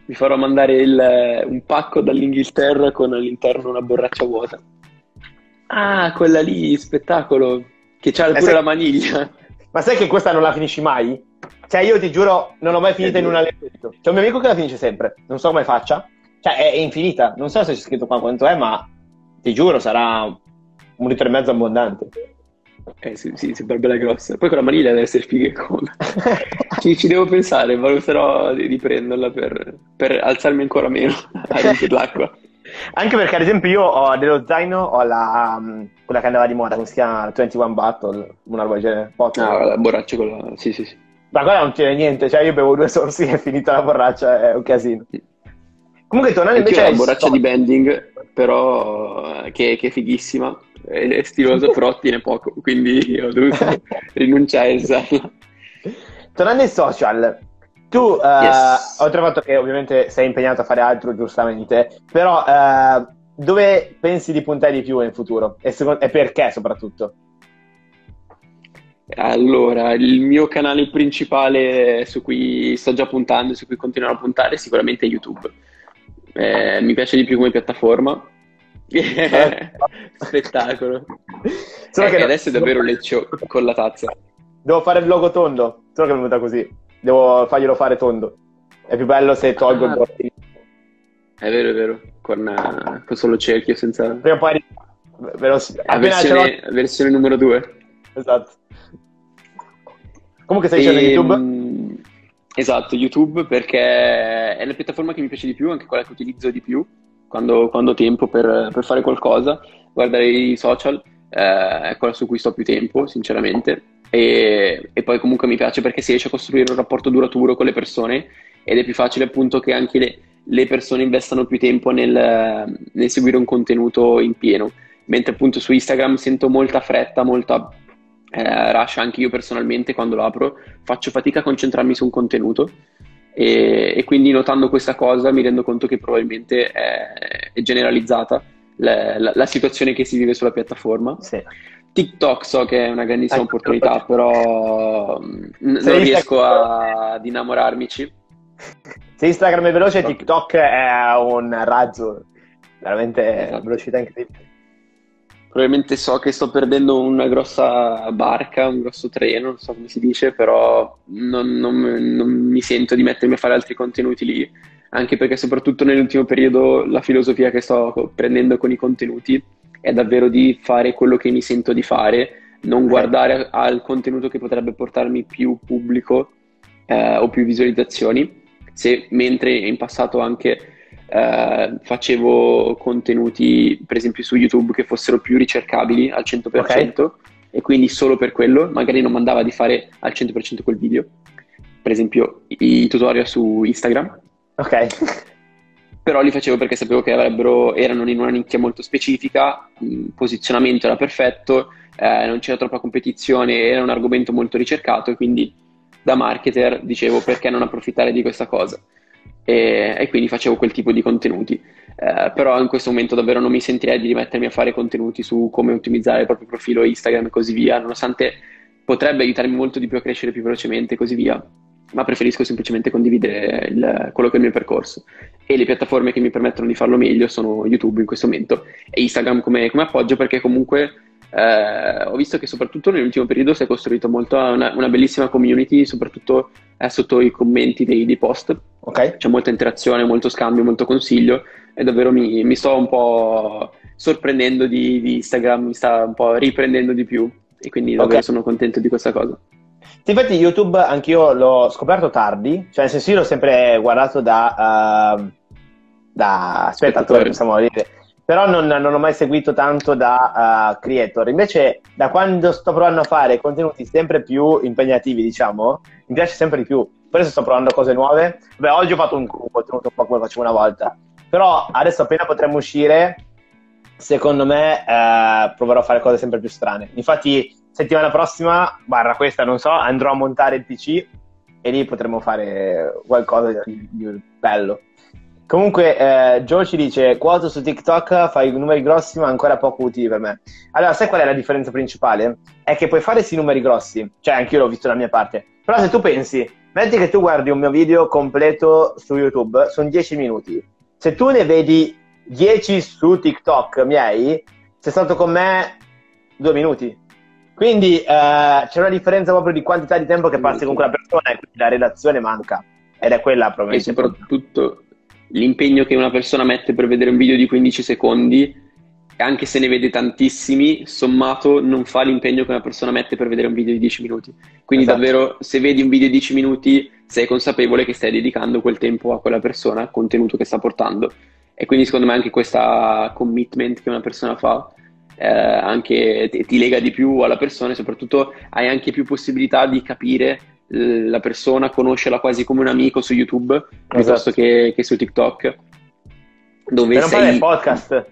B: Mi farò mandare il, un pacco dall'Inghilterra con all'interno una borraccia vuota. Ah, quella lì, spettacolo. Che c'ha pure sai... la maniglia.
A: Ma sai che questa non la finisci mai? Cioè, io ti giuro, non ho mai finita in un allenamento. C'è un mio amico che la finisce sempre. Non so come faccia. Cioè, è, è infinita. Non so se c'è scritto qua quanto è, ma ti giuro, sarà un litro e mezzo abbondante.
B: Eh sì, sì, sembra bella grossa. Poi con la maniglia deve essere figa come. ci, ci, devo pensare, valuterò di, di prenderla per, per, alzarmi ancora meno a riempire l'acqua.
A: Anche perché, ad esempio, io ho dello zaino, ho la, um, quella che andava di moda, come si chiama? 21 Battle, una roba del genere.
B: Bottle. Ah, la borraccia con la... Sì, sì, sì.
A: Ma quella non tiene niente, cioè io bevo due sorsi e è finita la borraccia, è un casino. Comunque tornando invece...
B: Ho la borraccia sto... di bending, però, che, che è fighissima è stiloso però tiene poco, quindi ho dovuto rinunciare a usarla.
A: Tornando ai social, tu, uh, yes. oltre al fatto che ovviamente sei impegnato a fare altro, giustamente, però uh, dove pensi di puntare di più in futuro? E, secondo, e perché soprattutto?
B: Allora, il mio canale principale su cui sto già puntando, su cui continuerò a puntare, sicuramente è YouTube. Eh, mi piace di più come piattaforma Spettacolo. Solo eh, che adesso è davvero leccio con la tazza.
A: Devo fare il logo tondo, solo che è venuta così. Devo farglielo fare tondo. È più bello se tolgo ah. il bottino.
B: È vero, è vero. Con, uh, con solo cerchio, senza...
A: Prima o poi... Veloci...
B: Versione, versione numero 2.
A: Esatto. Comunque stai dicendo e... YouTube?
B: Ehm, esatto, YouTube perché è la piattaforma che mi piace di più, anche quella che utilizzo di più quando, quando ho tempo per, per, fare qualcosa, guardare i social eh, è quella su cui sto più tempo, sinceramente. E, e, poi comunque mi piace perché si riesce a costruire un rapporto duraturo con le persone ed è più facile appunto che anche le, le persone investano più tempo nel, nel, seguire un contenuto in pieno. Mentre appunto su Instagram sento molta fretta, molta eh, rush anche io personalmente quando lo apro, faccio fatica a concentrarmi su un contenuto e, e, quindi notando questa cosa mi rendo conto che probabilmente è, è generalizzata la, la, la, situazione che si vive sulla piattaforma.
A: Sì.
B: TikTok so che è una grandissima ecco, opportunità, però mm, n- non riesco a, ad innamorarmici.
A: Se Instagram è veloce, TikTok è un razzo, veramente esatto. velocità incredibile.
B: probabilmente so che sto perdendo una grossa barca, un grosso treno, non so come si dice, però non, non, non mi sento di mettermi a fare altri contenuti lì, anche perché soprattutto nell'ultimo periodo la filosofia che sto prendendo con i contenuti è davvero di fare quello che mi sento di fare, non guardare al contenuto che potrebbe portarmi più pubblico eh, o più visualizzazioni, se mentre in passato anche eh, facevo contenuti, per esempio su YouTube, che fossero più ricercabili al 100% okay. e quindi solo per quello, magari non mandava di fare al 100% quel video. Per esempio i tutorial su Instagram.
A: Ok.
B: Però li facevo perché sapevo che erano in una nicchia molto specifica, il posizionamento era perfetto, eh, non c'era troppa competizione, era un argomento molto ricercato e quindi da marketer dicevo perché non approfittare di questa cosa e, e quindi facevo quel tipo di contenuti. Eh, però in questo momento davvero non mi sentirei di rimettermi a fare contenuti su come ottimizzare il proprio profilo Instagram e così via, nonostante potrebbe aiutarmi molto di più a crescere più velocemente e così via, ma preferisco semplicemente condividere il, quello che è il mio percorso. E le piattaforme che mi permettono di farlo meglio sono YouTube in questo momento e Instagram come, come appoggio perché comunque eh, ho visto che soprattutto nell'ultimo periodo si è costruito molto una, una bellissima community, soprattutto eh, sotto i commenti dei, dei post.
A: Okay.
B: C'è molta interazione, molto scambio, molto consiglio e davvero mi, mi sto un po' sorprendendo di, di, Instagram, mi sta un po' riprendendo di più e quindi davvero okay. sono contento di questa cosa.
A: Infatti YouTube anch'io l'ho scoperto tardi, cioè nel senso io l'ho sempre guardato da, uh, da spettatore, possiamo dire però non, non, ho mai seguito tanto da uh, creator. Invece, da quando sto provando a fare contenuti sempre più impegnativi, diciamo, mi piace sempre di più. Per eso sto provando cose nuove. Beh, oggi ho fatto un, un contenuto un po' come facevo una volta. Però adesso appena potremo uscire, secondo me uh, proverò a fare cose sempre più strane. Infatti, settimana prossima, barra questa, non so, andrò a montare il PC e lì potremo fare qualcosa di, di bello. Comunque, eh, Joe ci dice: Quoto su TikTok fai numeri grossi, ma ancora poco utili per me. Allora, sai qual è la differenza principale? È che puoi fare sì numeri grossi, cioè anch'io l'ho visto dalla mia parte. Però se tu pensi, metti che tu guardi un mio video completo su YouTube, sono 10 minuti. Se tu ne vedi 10 su TikTok miei, sei stato con me due minuti. Quindi eh, c'è una differenza proprio di quantità di tempo che passi con quella persona e quindi la relazione manca. Ed è quella probabilmente.
B: E soprattutto l'impegno che una persona mette per vedere un video di 15 secondi, anche se ne vede tantissimi, sommato non fa l'impegno che una persona mette per vedere un video di 10 minuti. Quindi esatto. davvero, se vedi un video di 10 minuti, sei consapevole che stai dedicando quel tempo a quella persona, al contenuto che sta portando. E quindi secondo me anche questa commitment che una persona fa eh, anche ti lega di più alla persona e soprattutto hai anche più possibilità di capire la persona, conoscerla quasi come un amico su YouTube esatto. piuttosto che, che, su TikTok.
A: Dove per sei... il podcast.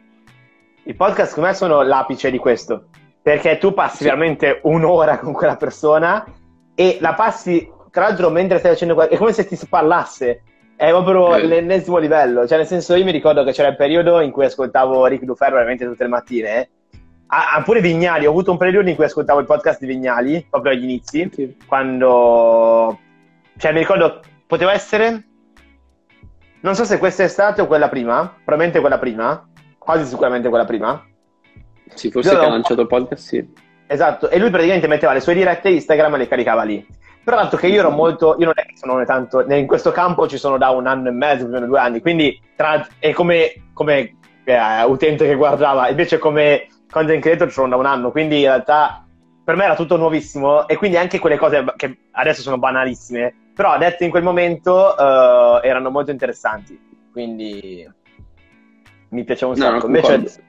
A: I podcast come me sono l'apice di questo, perché tu passi sì. veramente un'ora con quella persona e la passi, tra l'altro, mentre stai facendo qualcosa, è come se ti parlasse. È proprio eh. l'ennesimo livello. Cioè, nel senso, io mi ricordo che c'era il periodo in cui ascoltavo Rick Dufer veramente tutte le mattine Ah, pure Vignali, ho avuto un periodo in cui ascoltavo il podcast di Vignali, proprio agli inizi, sì. quando... Cioè, mi ricordo, poteva essere... Non so se questa estate o quella prima, probabilmente quella prima, quasi sicuramente quella prima.
B: Sì, forse che ha lanciato il podcast, sì.
A: Esatto, e lui praticamente metteva le sue dirette Instagram e le caricava lì. Però tanto che io ero molto, io non è che sono tanto, in questo campo ci sono da un anno e mezzo, più o meno due anni, quindi tra, è come, come eh, utente che guardava, invece come content creator sono da un anno, quindi in realtà per me era tutto nuovissimo e quindi anche quelle cose che adesso sono banalissime, però dette in quel momento uh, erano molto interessanti, quindi mi piaceva un sacco.
B: No, Invece...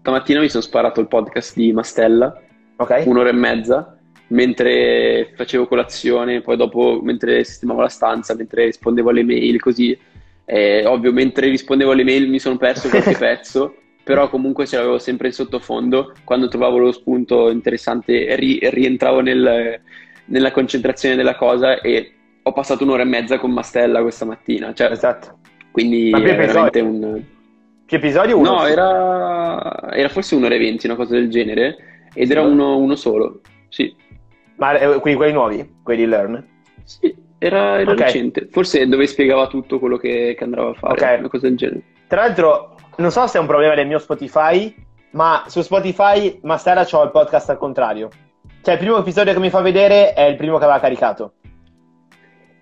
B: Stamattina mi sono sparato il podcast di Mastella, okay. un'ora e mezza, mentre facevo colazione, poi dopo mentre sistemavo la stanza, mentre rispondevo alle mail, così. Eh, ovvio, mentre rispondevo alle mail mi sono perso qualche pezzo però comunque ce l'avevo sempre in sottofondo, quando trovavo lo spunto interessante ri- rientravo nel, nella concentrazione della cosa e ho passato un'ora e mezza con Mastella questa mattina. Cioè,
A: esatto.
B: Quindi più veramente un...
A: Più episodi? Uno
B: no, era... era, forse un'ora e venti, una cosa del genere, ed sì. era uno, uno, solo, sì.
A: Ma eh, quindi quelli nuovi, quelli di Learn?
B: Sì, era, era okay. recente, forse dove spiegava tutto quello che, che andava a fare, okay. una cosa del genere.
A: Tra l'altro, non so se è un problema del mio Spotify, ma su Spotify ma Mastera c'ho il podcast al contrario. Cioè il primo episodio che mi fa vedere è il primo che aveva caricato.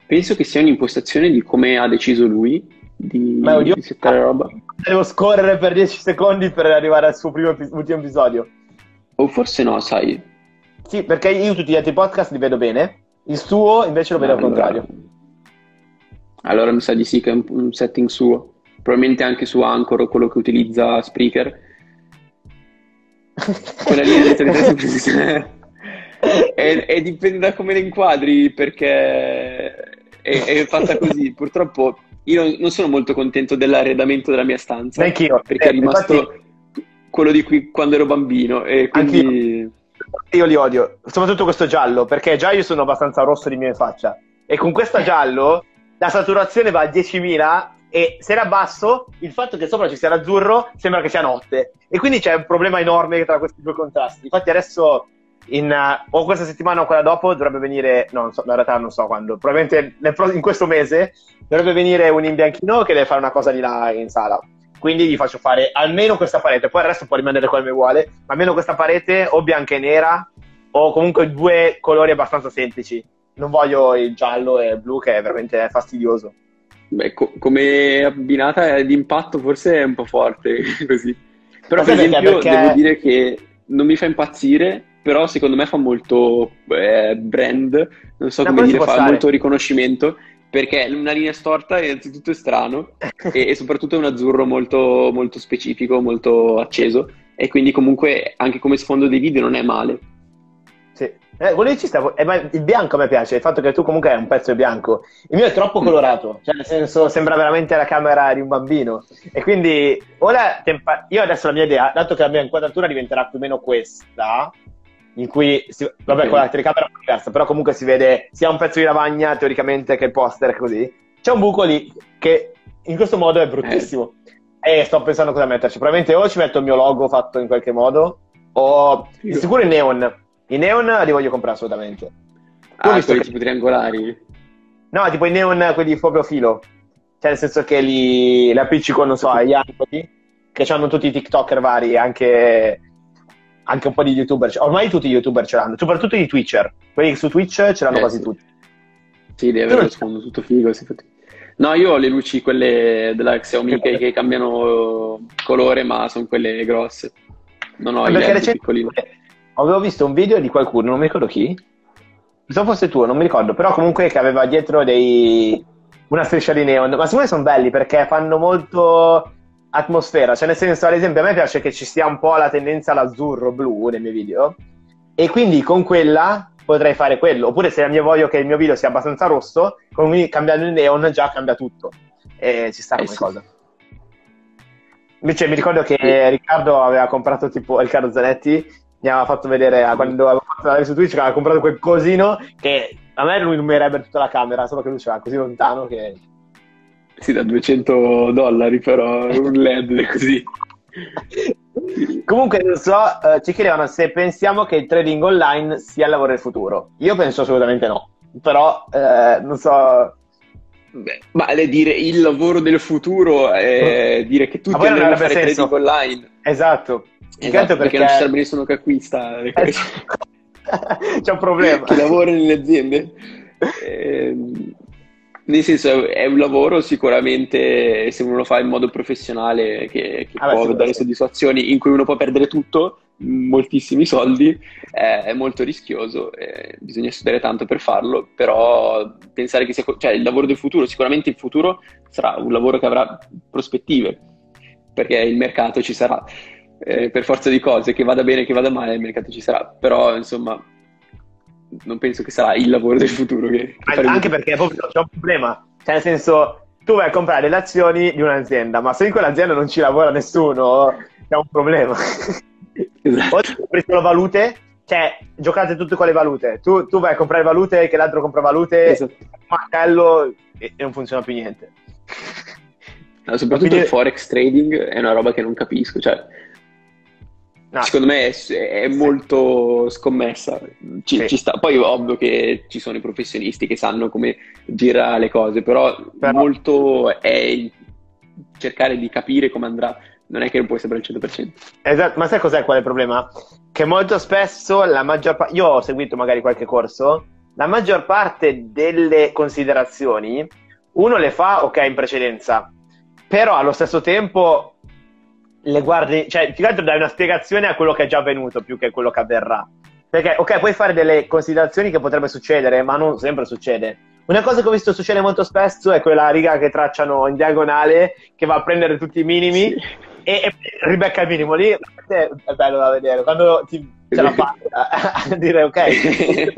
B: Penso che sia un'impostazione di come ha deciso lui di, ma di settare roba.
A: Devo scorrere per 10 secondi per arrivare al suo primo ultimo episodio.
B: O forse no, sai.
A: Sì, perché io tutti gli altri podcast li vedo bene, il suo invece lo vedo al contrario.
B: Allora mi sa di sì che è un, un setting suo. Probabilmente anche su Anchor o quello che utilizza Spreaker. Quella lì è e, e dipende da come le inquadri perché è, è fatta così. Purtroppo io non sono molto contento dell'arredamento della mia stanza.
A: Anch'io.
B: Perché eh, è rimasto infatti... quello di cui quando ero bambino. E quindi...
A: Anch'io. Io li odio, soprattutto questo giallo, perché già io sono abbastanza rosso di mia faccia. E con questo giallo la saturazione va a 10.000 e se era basso, il fatto che sopra ci sia l'azzurro sembra che sia notte. E quindi c'è un problema enorme tra questi due contrasti. Infatti adesso in, uh, o questa settimana o quella dopo dovrebbe venire, no, so, in realtà non so quando, probabilmente nel, in questo mese dovrebbe venire un imbianchino che deve fare una cosa di là in sala. Quindi gli faccio fare almeno questa parete, poi il resto può rimanere come vuole, ma almeno questa parete o bianca e nera o comunque due colori abbastanza semplici. Non voglio il giallo e il blu che è veramente fastidioso.
B: Beh, co- come abbinata d'impatto forse è un po' forte così. Però per esempio perché... devo dire che non mi fa impazzire però secondo me fa molto eh, brand, non so no, come dire, fa stare. molto riconoscimento, perché una linea storta innanzitutto è strano e, e, soprattutto è un azzurro molto, molto specifico, molto acceso e quindi comunque anche come sfondo dei video non è male.
A: Sì, eh, quello ci sta, eh, il bianco a me piace, il fatto che tu comunque hai un pezzo bianco, il mio è troppo colorato, cioè nel senso sembra veramente la camera di un bambino e quindi ora tempa- io adesso la mia idea, dato che la mia inquadratura diventerà più o meno questa, in cui, si, vabbè, okay. con la telecamera è diversa, però comunque si vede sia un pezzo di lavagna teoricamente che il poster così. C'è un buco lì che in questo modo è bruttissimo. Eh. E sto pensando cosa metterci. Probabilmente o ci metto il mio logo fatto in qualche modo, o di sicuro i neon. I neon li voglio comprare assolutamente.
B: Tu ah, quelli che... tipo triangolari?
A: No, tipo i neon, quelli proprio filo. Cioè, nel senso che li, li appiccico, non so, agli angoli, che hanno tutti i TikToker vari, anche anche un po' di youtuber, ormai tutti i youtuber ce l'hanno, soprattutto i Twitcher, quelli su Twitch ce l'hanno eh, quasi
B: sì.
A: tutti.
B: Sì, deve avere lo sfondo tutto figo. Sì. No, io ho le luci, quelle della Xiaomi che, che cambiano colore, ma sono quelle grosse. Non ho i LED piccolini.
A: Avevo visto un video di qualcuno, non mi ricordo chi, se fosse tu, non mi ricordo, però comunque che aveva dietro dei... una striscia di neon, ma secondo me sono belli perché fanno molto atmosfera, cioè nel senso, ad esempio, a me piace che ci sia un po' la tendenza all'azzurro-blu nei miei video, e quindi con quella potrei fare quello, oppure se io voglio che il mio video sia abbastanza rosso, quindi cambiando il neon già cambia tutto, e ci sta eh come sì. cosa. Invece mi ricordo che Riccardo aveva comprato tipo, Riccardo Zanetti mi aveva fatto vedere quando aveva fatto la live su Twitch che aveva comprato quel cosino che a me lui illuminerebbe tutta la camera, solo che lui c'era così lontano che
B: sì, da 200 dollari, però un LED così.
A: Comunque, non so, eh, ci chiedevano se pensiamo che il trading online sia il lavoro del futuro. Io penso assolutamente no, però eh, non so.
B: Beh, ma dire il lavoro del futuro è dire che tutti andranno a fare senso. trading online.
A: Esatto.
B: esatto perché... perché... non ci sarebbe nessuno che acquista. Eh,
A: c'è un problema.
B: Chi lavora nelle aziende. Eh, nel senso, è un lavoro sicuramente, se uno lo fa in modo professionale, che, che ah, può beh, dare sì. soddisfazioni, in cui uno può perdere tutto, moltissimi soldi, eh, è molto rischioso, eh, bisogna studiare tanto per farlo, però pensare che sia cioè, il lavoro del futuro, sicuramente in futuro sarà un lavoro che avrà prospettive, perché il mercato ci sarà. Eh, per forza di cose, che vada bene, che vada male, il mercato ci sarà, però insomma non penso che sarà il lavoro del futuro. Che,
A: che anche perché proprio c'è un problema, cioè nel senso tu vai a comprare le azioni di un'azienda, ma se in quell'azienda non ci lavora nessuno, c'è un problema. Esatto. O compri solo valute, cioè giocate tutte con le valute. Tu, tu, vai a comprare valute, che l'altro compra valute, esatto. martello e, e non funziona più niente.
B: No, soprattutto Quindi... il forex trading è una roba che non capisco, cioè No. Secondo me è, è molto scommessa. Ci, sì. ci Poi ovvio che ci sono i professionisti che sanno come girare le cose, però, però... molto è cercare di capire come andrà non è che non puoi sapere al 100%.
A: Esatto, ma sai cos'è qual è il problema? Che molto spesso la maggior parte, io ho seguito magari qualche corso, la maggior parte delle considerazioni uno le fa, ok, in precedenza, però allo stesso tempo le guardi, cioè più che altro dai una spiegazione a quello che è già avvenuto più che a quello che avverrà. Perché, ok, puoi fare delle considerazioni che potrebbe succedere, ma non sempre succede. Una cosa che ho visto succedere molto spesso è quella riga che tracciano in diagonale, che va a prendere tutti i minimi sì. e, e, ribecca il minimo. Lì è bello da vedere, quando ti, ce la fai a, a dire ok.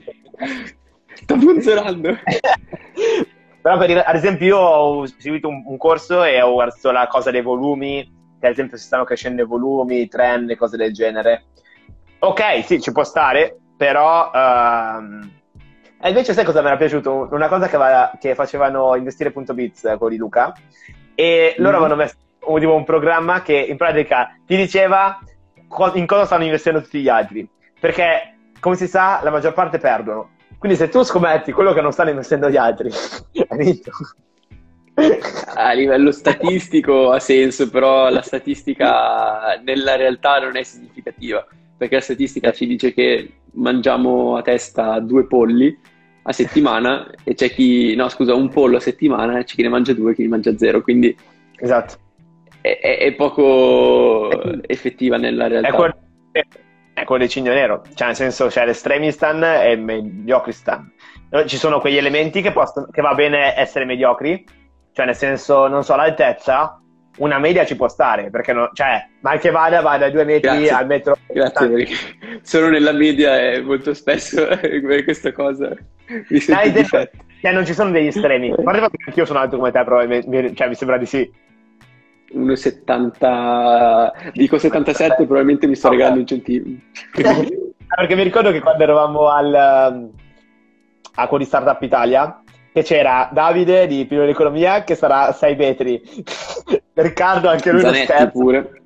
B: Sta funzionando.
A: Però per, ad esempio io ho seguito un, un corso e ho visto la cosa dei volumi, che ad esempio si stanno crescendo i volumi, i trend e cose del genere. Ok, sì, ci può stare, però... Uh, e invece sai cosa mi era piaciuto? Una cosa che, va, che facevano investire.biz con di Luca, e loro mm. avevano messo tipo, un programma che in pratica ti diceva co- in cosa stanno investendo tutti gli altri. Perché, come si sa, la maggior parte perdono. Quindi se tu scommetti quello che non stanno investendo gli altri, hai vinto.
B: A livello statistico ha senso, però la statistica nella realtà non è significativa, perché la statistica ci dice che mangiamo a testa due polli a settimana e c'è chi, no scusa, un pollo a settimana e c'è chi ne mangia due e chi ne mangia zero, quindi
A: esatto.
B: è, è, poco effettiva nella realtà.
A: È quello, è quello del cigno nero, cioè nel senso c'è l'estremistan e il mediocristan. Ci sono quegli elementi che, possono, che va bene essere mediocri, cioè nel senso, non so, l'altezza, una media ci può stare, perché no, cioè, mal che vada, va da due metri
B: Grazie.
A: al metro.
B: Grazie, solo nella media è molto spesso questa cosa mi sento
A: cioè, non ci sono degli estremi. A parte che anch'io sono alto come te, probabilmente, cioè, mi sembra di sì.
B: 1,70 dico 77 probabilmente mi sto okay. regalando un centimetro
A: perché mi ricordo che quando eravamo al a quello di Startup Italia che c'era Davide di Pino d'Economia che sarà 6 metri Riccardo anche lui
B: Zanetti scherzo pure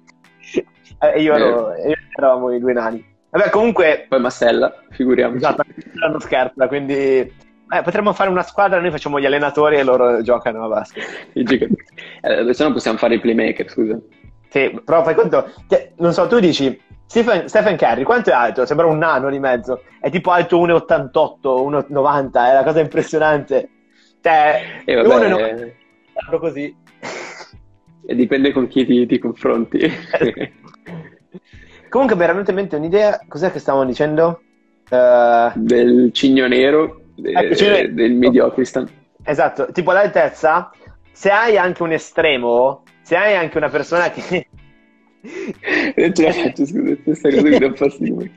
A: e io, ero, eh. io eravamo i due nani vabbè comunque
B: poi Massella figuriamoci
A: esatto non scherza quindi eh, potremmo fare una squadra, noi facciamo gli allenatori e loro giocano a basket.
B: eh, se no possiamo fare i playmaker, scusa.
A: Sì, però fai conto, che, non so, tu dici, Stephen, Stephen, Curry, quanto è alto? Sembra un nano di mezzo, è tipo alto 1,88, 1,90, è una cosa impressionante. Cioè,
B: eh, vabbè, 1,90,
A: così.
B: E dipende con chi ti, ti confronti.
A: Comunque mi era venuta in mente un'idea, cos'è che stavamo dicendo?
B: Uh... Del cigno nero de, ecco, cioè, del mediocristan.
A: Esatto, tipo l'altezza, se hai anche un estremo, se hai anche una persona che...
B: cioè, scusa, questa cosa mi dà fastidio.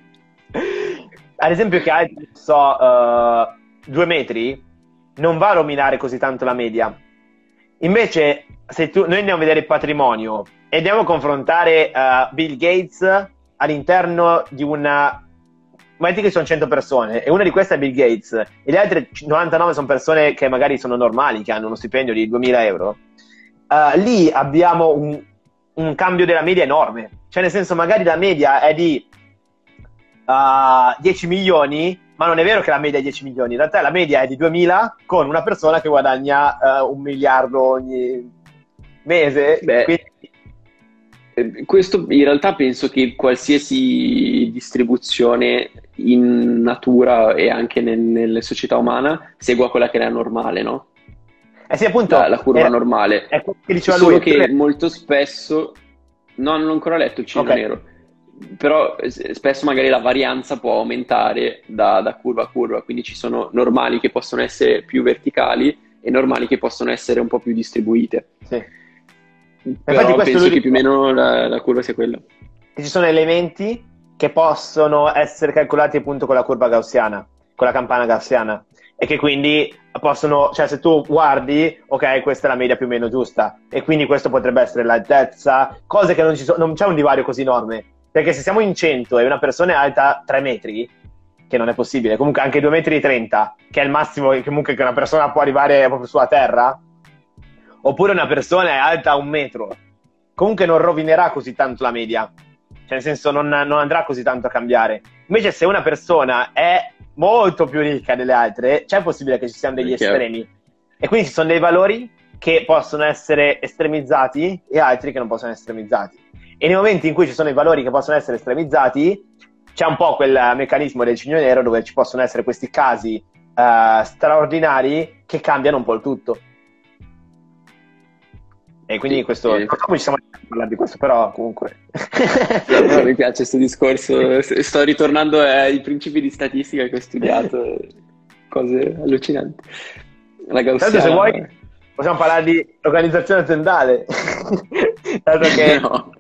A: Ad esempio che hai, so, uh, due metri, non va a rovinare così tanto la media. Invece, se tu, noi andiamo a vedere il patrimonio e andiamo a confrontare uh, Bill Gates all'interno di una metti che sono 100 persone e una di queste è Bill Gates e le altre 99 sono persone che magari sono normali, che hanno uno stipendio di 2000 euro, uh, lì abbiamo un, un, cambio della media enorme. Cioè, nel senso, magari la media è di uh, eh, 10 milioni, ma non è vero che la media è 10 milioni, in realtà la media è di 2000 con una persona che guadagna uh, un miliardo ogni mese.
B: Beh, quindi eh, questo in realtà penso che qualsiasi distribuzione in natura e anche nel, nelle società umane segua quella che è la normale, no?
A: Eh sì, appunto.
B: La, la curva era, normale.
A: È che diceva
B: Solo
A: lui.
B: che molto spesso... No, non ho ancora letto il cinema okay. nero. Però spesso magari la varianza può aumentare da, da curva a curva, quindi ci sono normali che possono essere più verticali e normali che possono essere un po' più distribuite.
A: Sì.
B: Però Infatti penso che più o meno la, la curva sia quella.
A: Ci sono elementi che possono essere calcolati appunto con la curva gaussiana, con la campana gaussiana e che quindi possono, cioè se tu guardi, ok, questa è la media più o meno giusta e quindi questo potrebbe essere l'altezza, cose che non, ci so, non c'è un divario così enorme, perché se siamo in 100 e una persona è alta 3 metri, che non è possibile, comunque anche 2 metri e 30, che è il massimo che comunque una persona può arrivare proprio sulla terra, oppure una persona è alta un metro, comunque non rovinerà così tanto la media. Cioè, nel senso, non, non andrà così tanto a cambiare. Invece, se una persona è molto più ricca delle altre, c'è possibile che ci siano degli estremi. E quindi ci sono dei valori che possono essere estremizzati e altri che non possono essere estremizzati. E nei momenti in cui ci sono i valori che possono essere estremizzati, c'è un po' quel meccanismo del cigno nero dove ci possono essere questi casi uh, straordinari che cambiano un po' il tutto. E quindi sì, questo, non ci siamo a parlare di questo, però comunque.
B: no, mi piace questo discorso. Sto ritornando ai principi di statistica che ho studiato, cose allucinanti.
A: La Tanto se vuoi possiamo parlare di organizzazione aziendale.
B: Tanto che... No,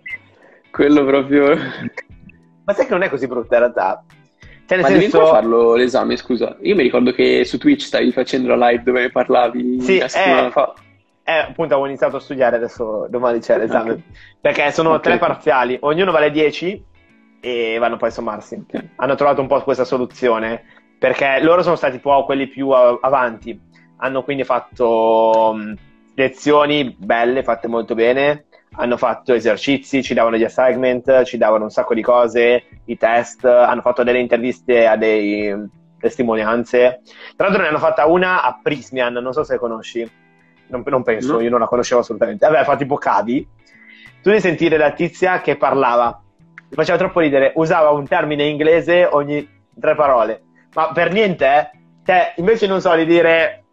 B: quello proprio...
A: Ma sai che non è così brutta in realtà?
B: Cioè, Ma senso... devi farlo l'esame, scusa. Io mi ricordo che su Twitch stavi facendo la live dove parlavi
A: sì, una settimana eh, fa. Eh, appunto avevo iniziato a studiare, adesso domani c'è l'esame. Okay. Perché sono okay. tre parziali, ognuno vale 10 e vanno poi a sommarsi. Okay. Hanno trovato un po' questa soluzione, perché loro sono stati un po' quelli più avanti. Hanno quindi fatto um, lezioni belle, fatte molto bene, hanno fatto esercizi, ci davano gli assignment, ci davano un sacco di cose, i test, hanno fatto delle interviste a dei testimonianze. Tra l'altro ne hanno fatta una a Prismian, non so se conosci, non, non penso, no. io non la conoscevo assolutamente. Vabbè, fa tipo Cavi. Tu devi sentire la tizia che parlava, mi faceva troppo ridere, usava un termine inglese ogni tre parole, ma per niente, eh. Cioè, invece non so di dire,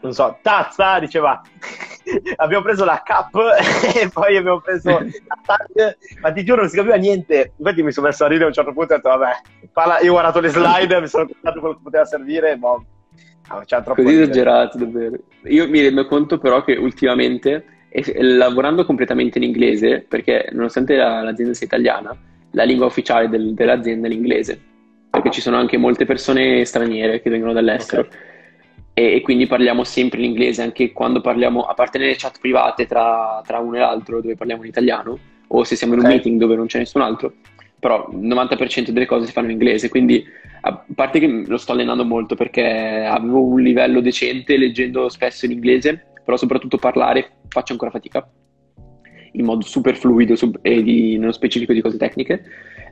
A: non so, tazza, diceva abbiamo preso la cap e poi abbiamo preso la tag, ma ti giuro non si capiva niente. Infatti mi sono messo a ridere a un certo punto e ho detto, vabbè, parla... io ho guardato le slide, mi sono contato quello che poteva servire, boh.
B: No, Così esagerato, davvero. Io mi rendo conto però che ultimamente, lavorando completamente in inglese, perché nonostante la, l'azienda sia italiana, la lingua ufficiale del, dell'azienda è l'inglese, perché ci sono anche molte persone straniere che vengono dall'estero. Okay e, e, quindi parliamo sempre in inglese anche quando parliamo, a parte nelle chat private tra, tra uno e l'altro dove parliamo in italiano o se siamo in un okay. meeting dove non c'è nessun altro, però il 90% delle cose si fanno in inglese, quindi a parte che lo sto allenando molto perché avevo un livello decente leggendo spesso in inglese, però soprattutto parlare faccio ancora fatica in modo super fluido sub- e di, nello specifico di cose tecniche.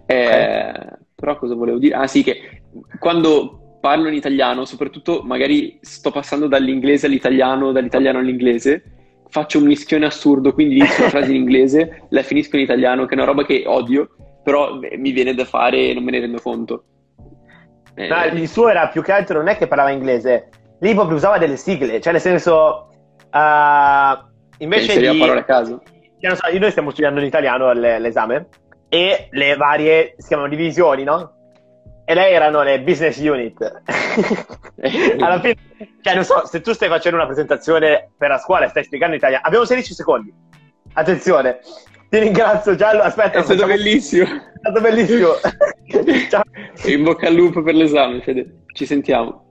B: Eh, okay. Però cosa volevo dire? Ah sì, che quando parlo in italiano, soprattutto magari sto passando dall'inglese all'italiano, dall'italiano all'inglese, faccio un mischione assurdo, quindi inizio una frase in inglese, la finisco in italiano, che è una roba che odio, però mi viene da fare e non me ne rendo conto.
A: Eh, no, il suo era più che altro, non è che parlava inglese, lì proprio usava delle sigle, cioè nel senso, uh, invece di...
B: parole a caso.
A: So, noi stiamo studiando in italiano l'esame e le varie, si chiamano divisioni, no? e lei erano le business unit. Alla fine, cioè, non so, se tu stai facendo una presentazione per la scuola e stai spiegando in italiano, abbiamo 16 secondi. Attenzione, ti ringrazio Giallo. Aspetta,
B: è stato facciamo... bellissimo. È
A: stato bellissimo.
B: Ciao. In bocca al lupo per l'esame, Fede. Ci sentiamo.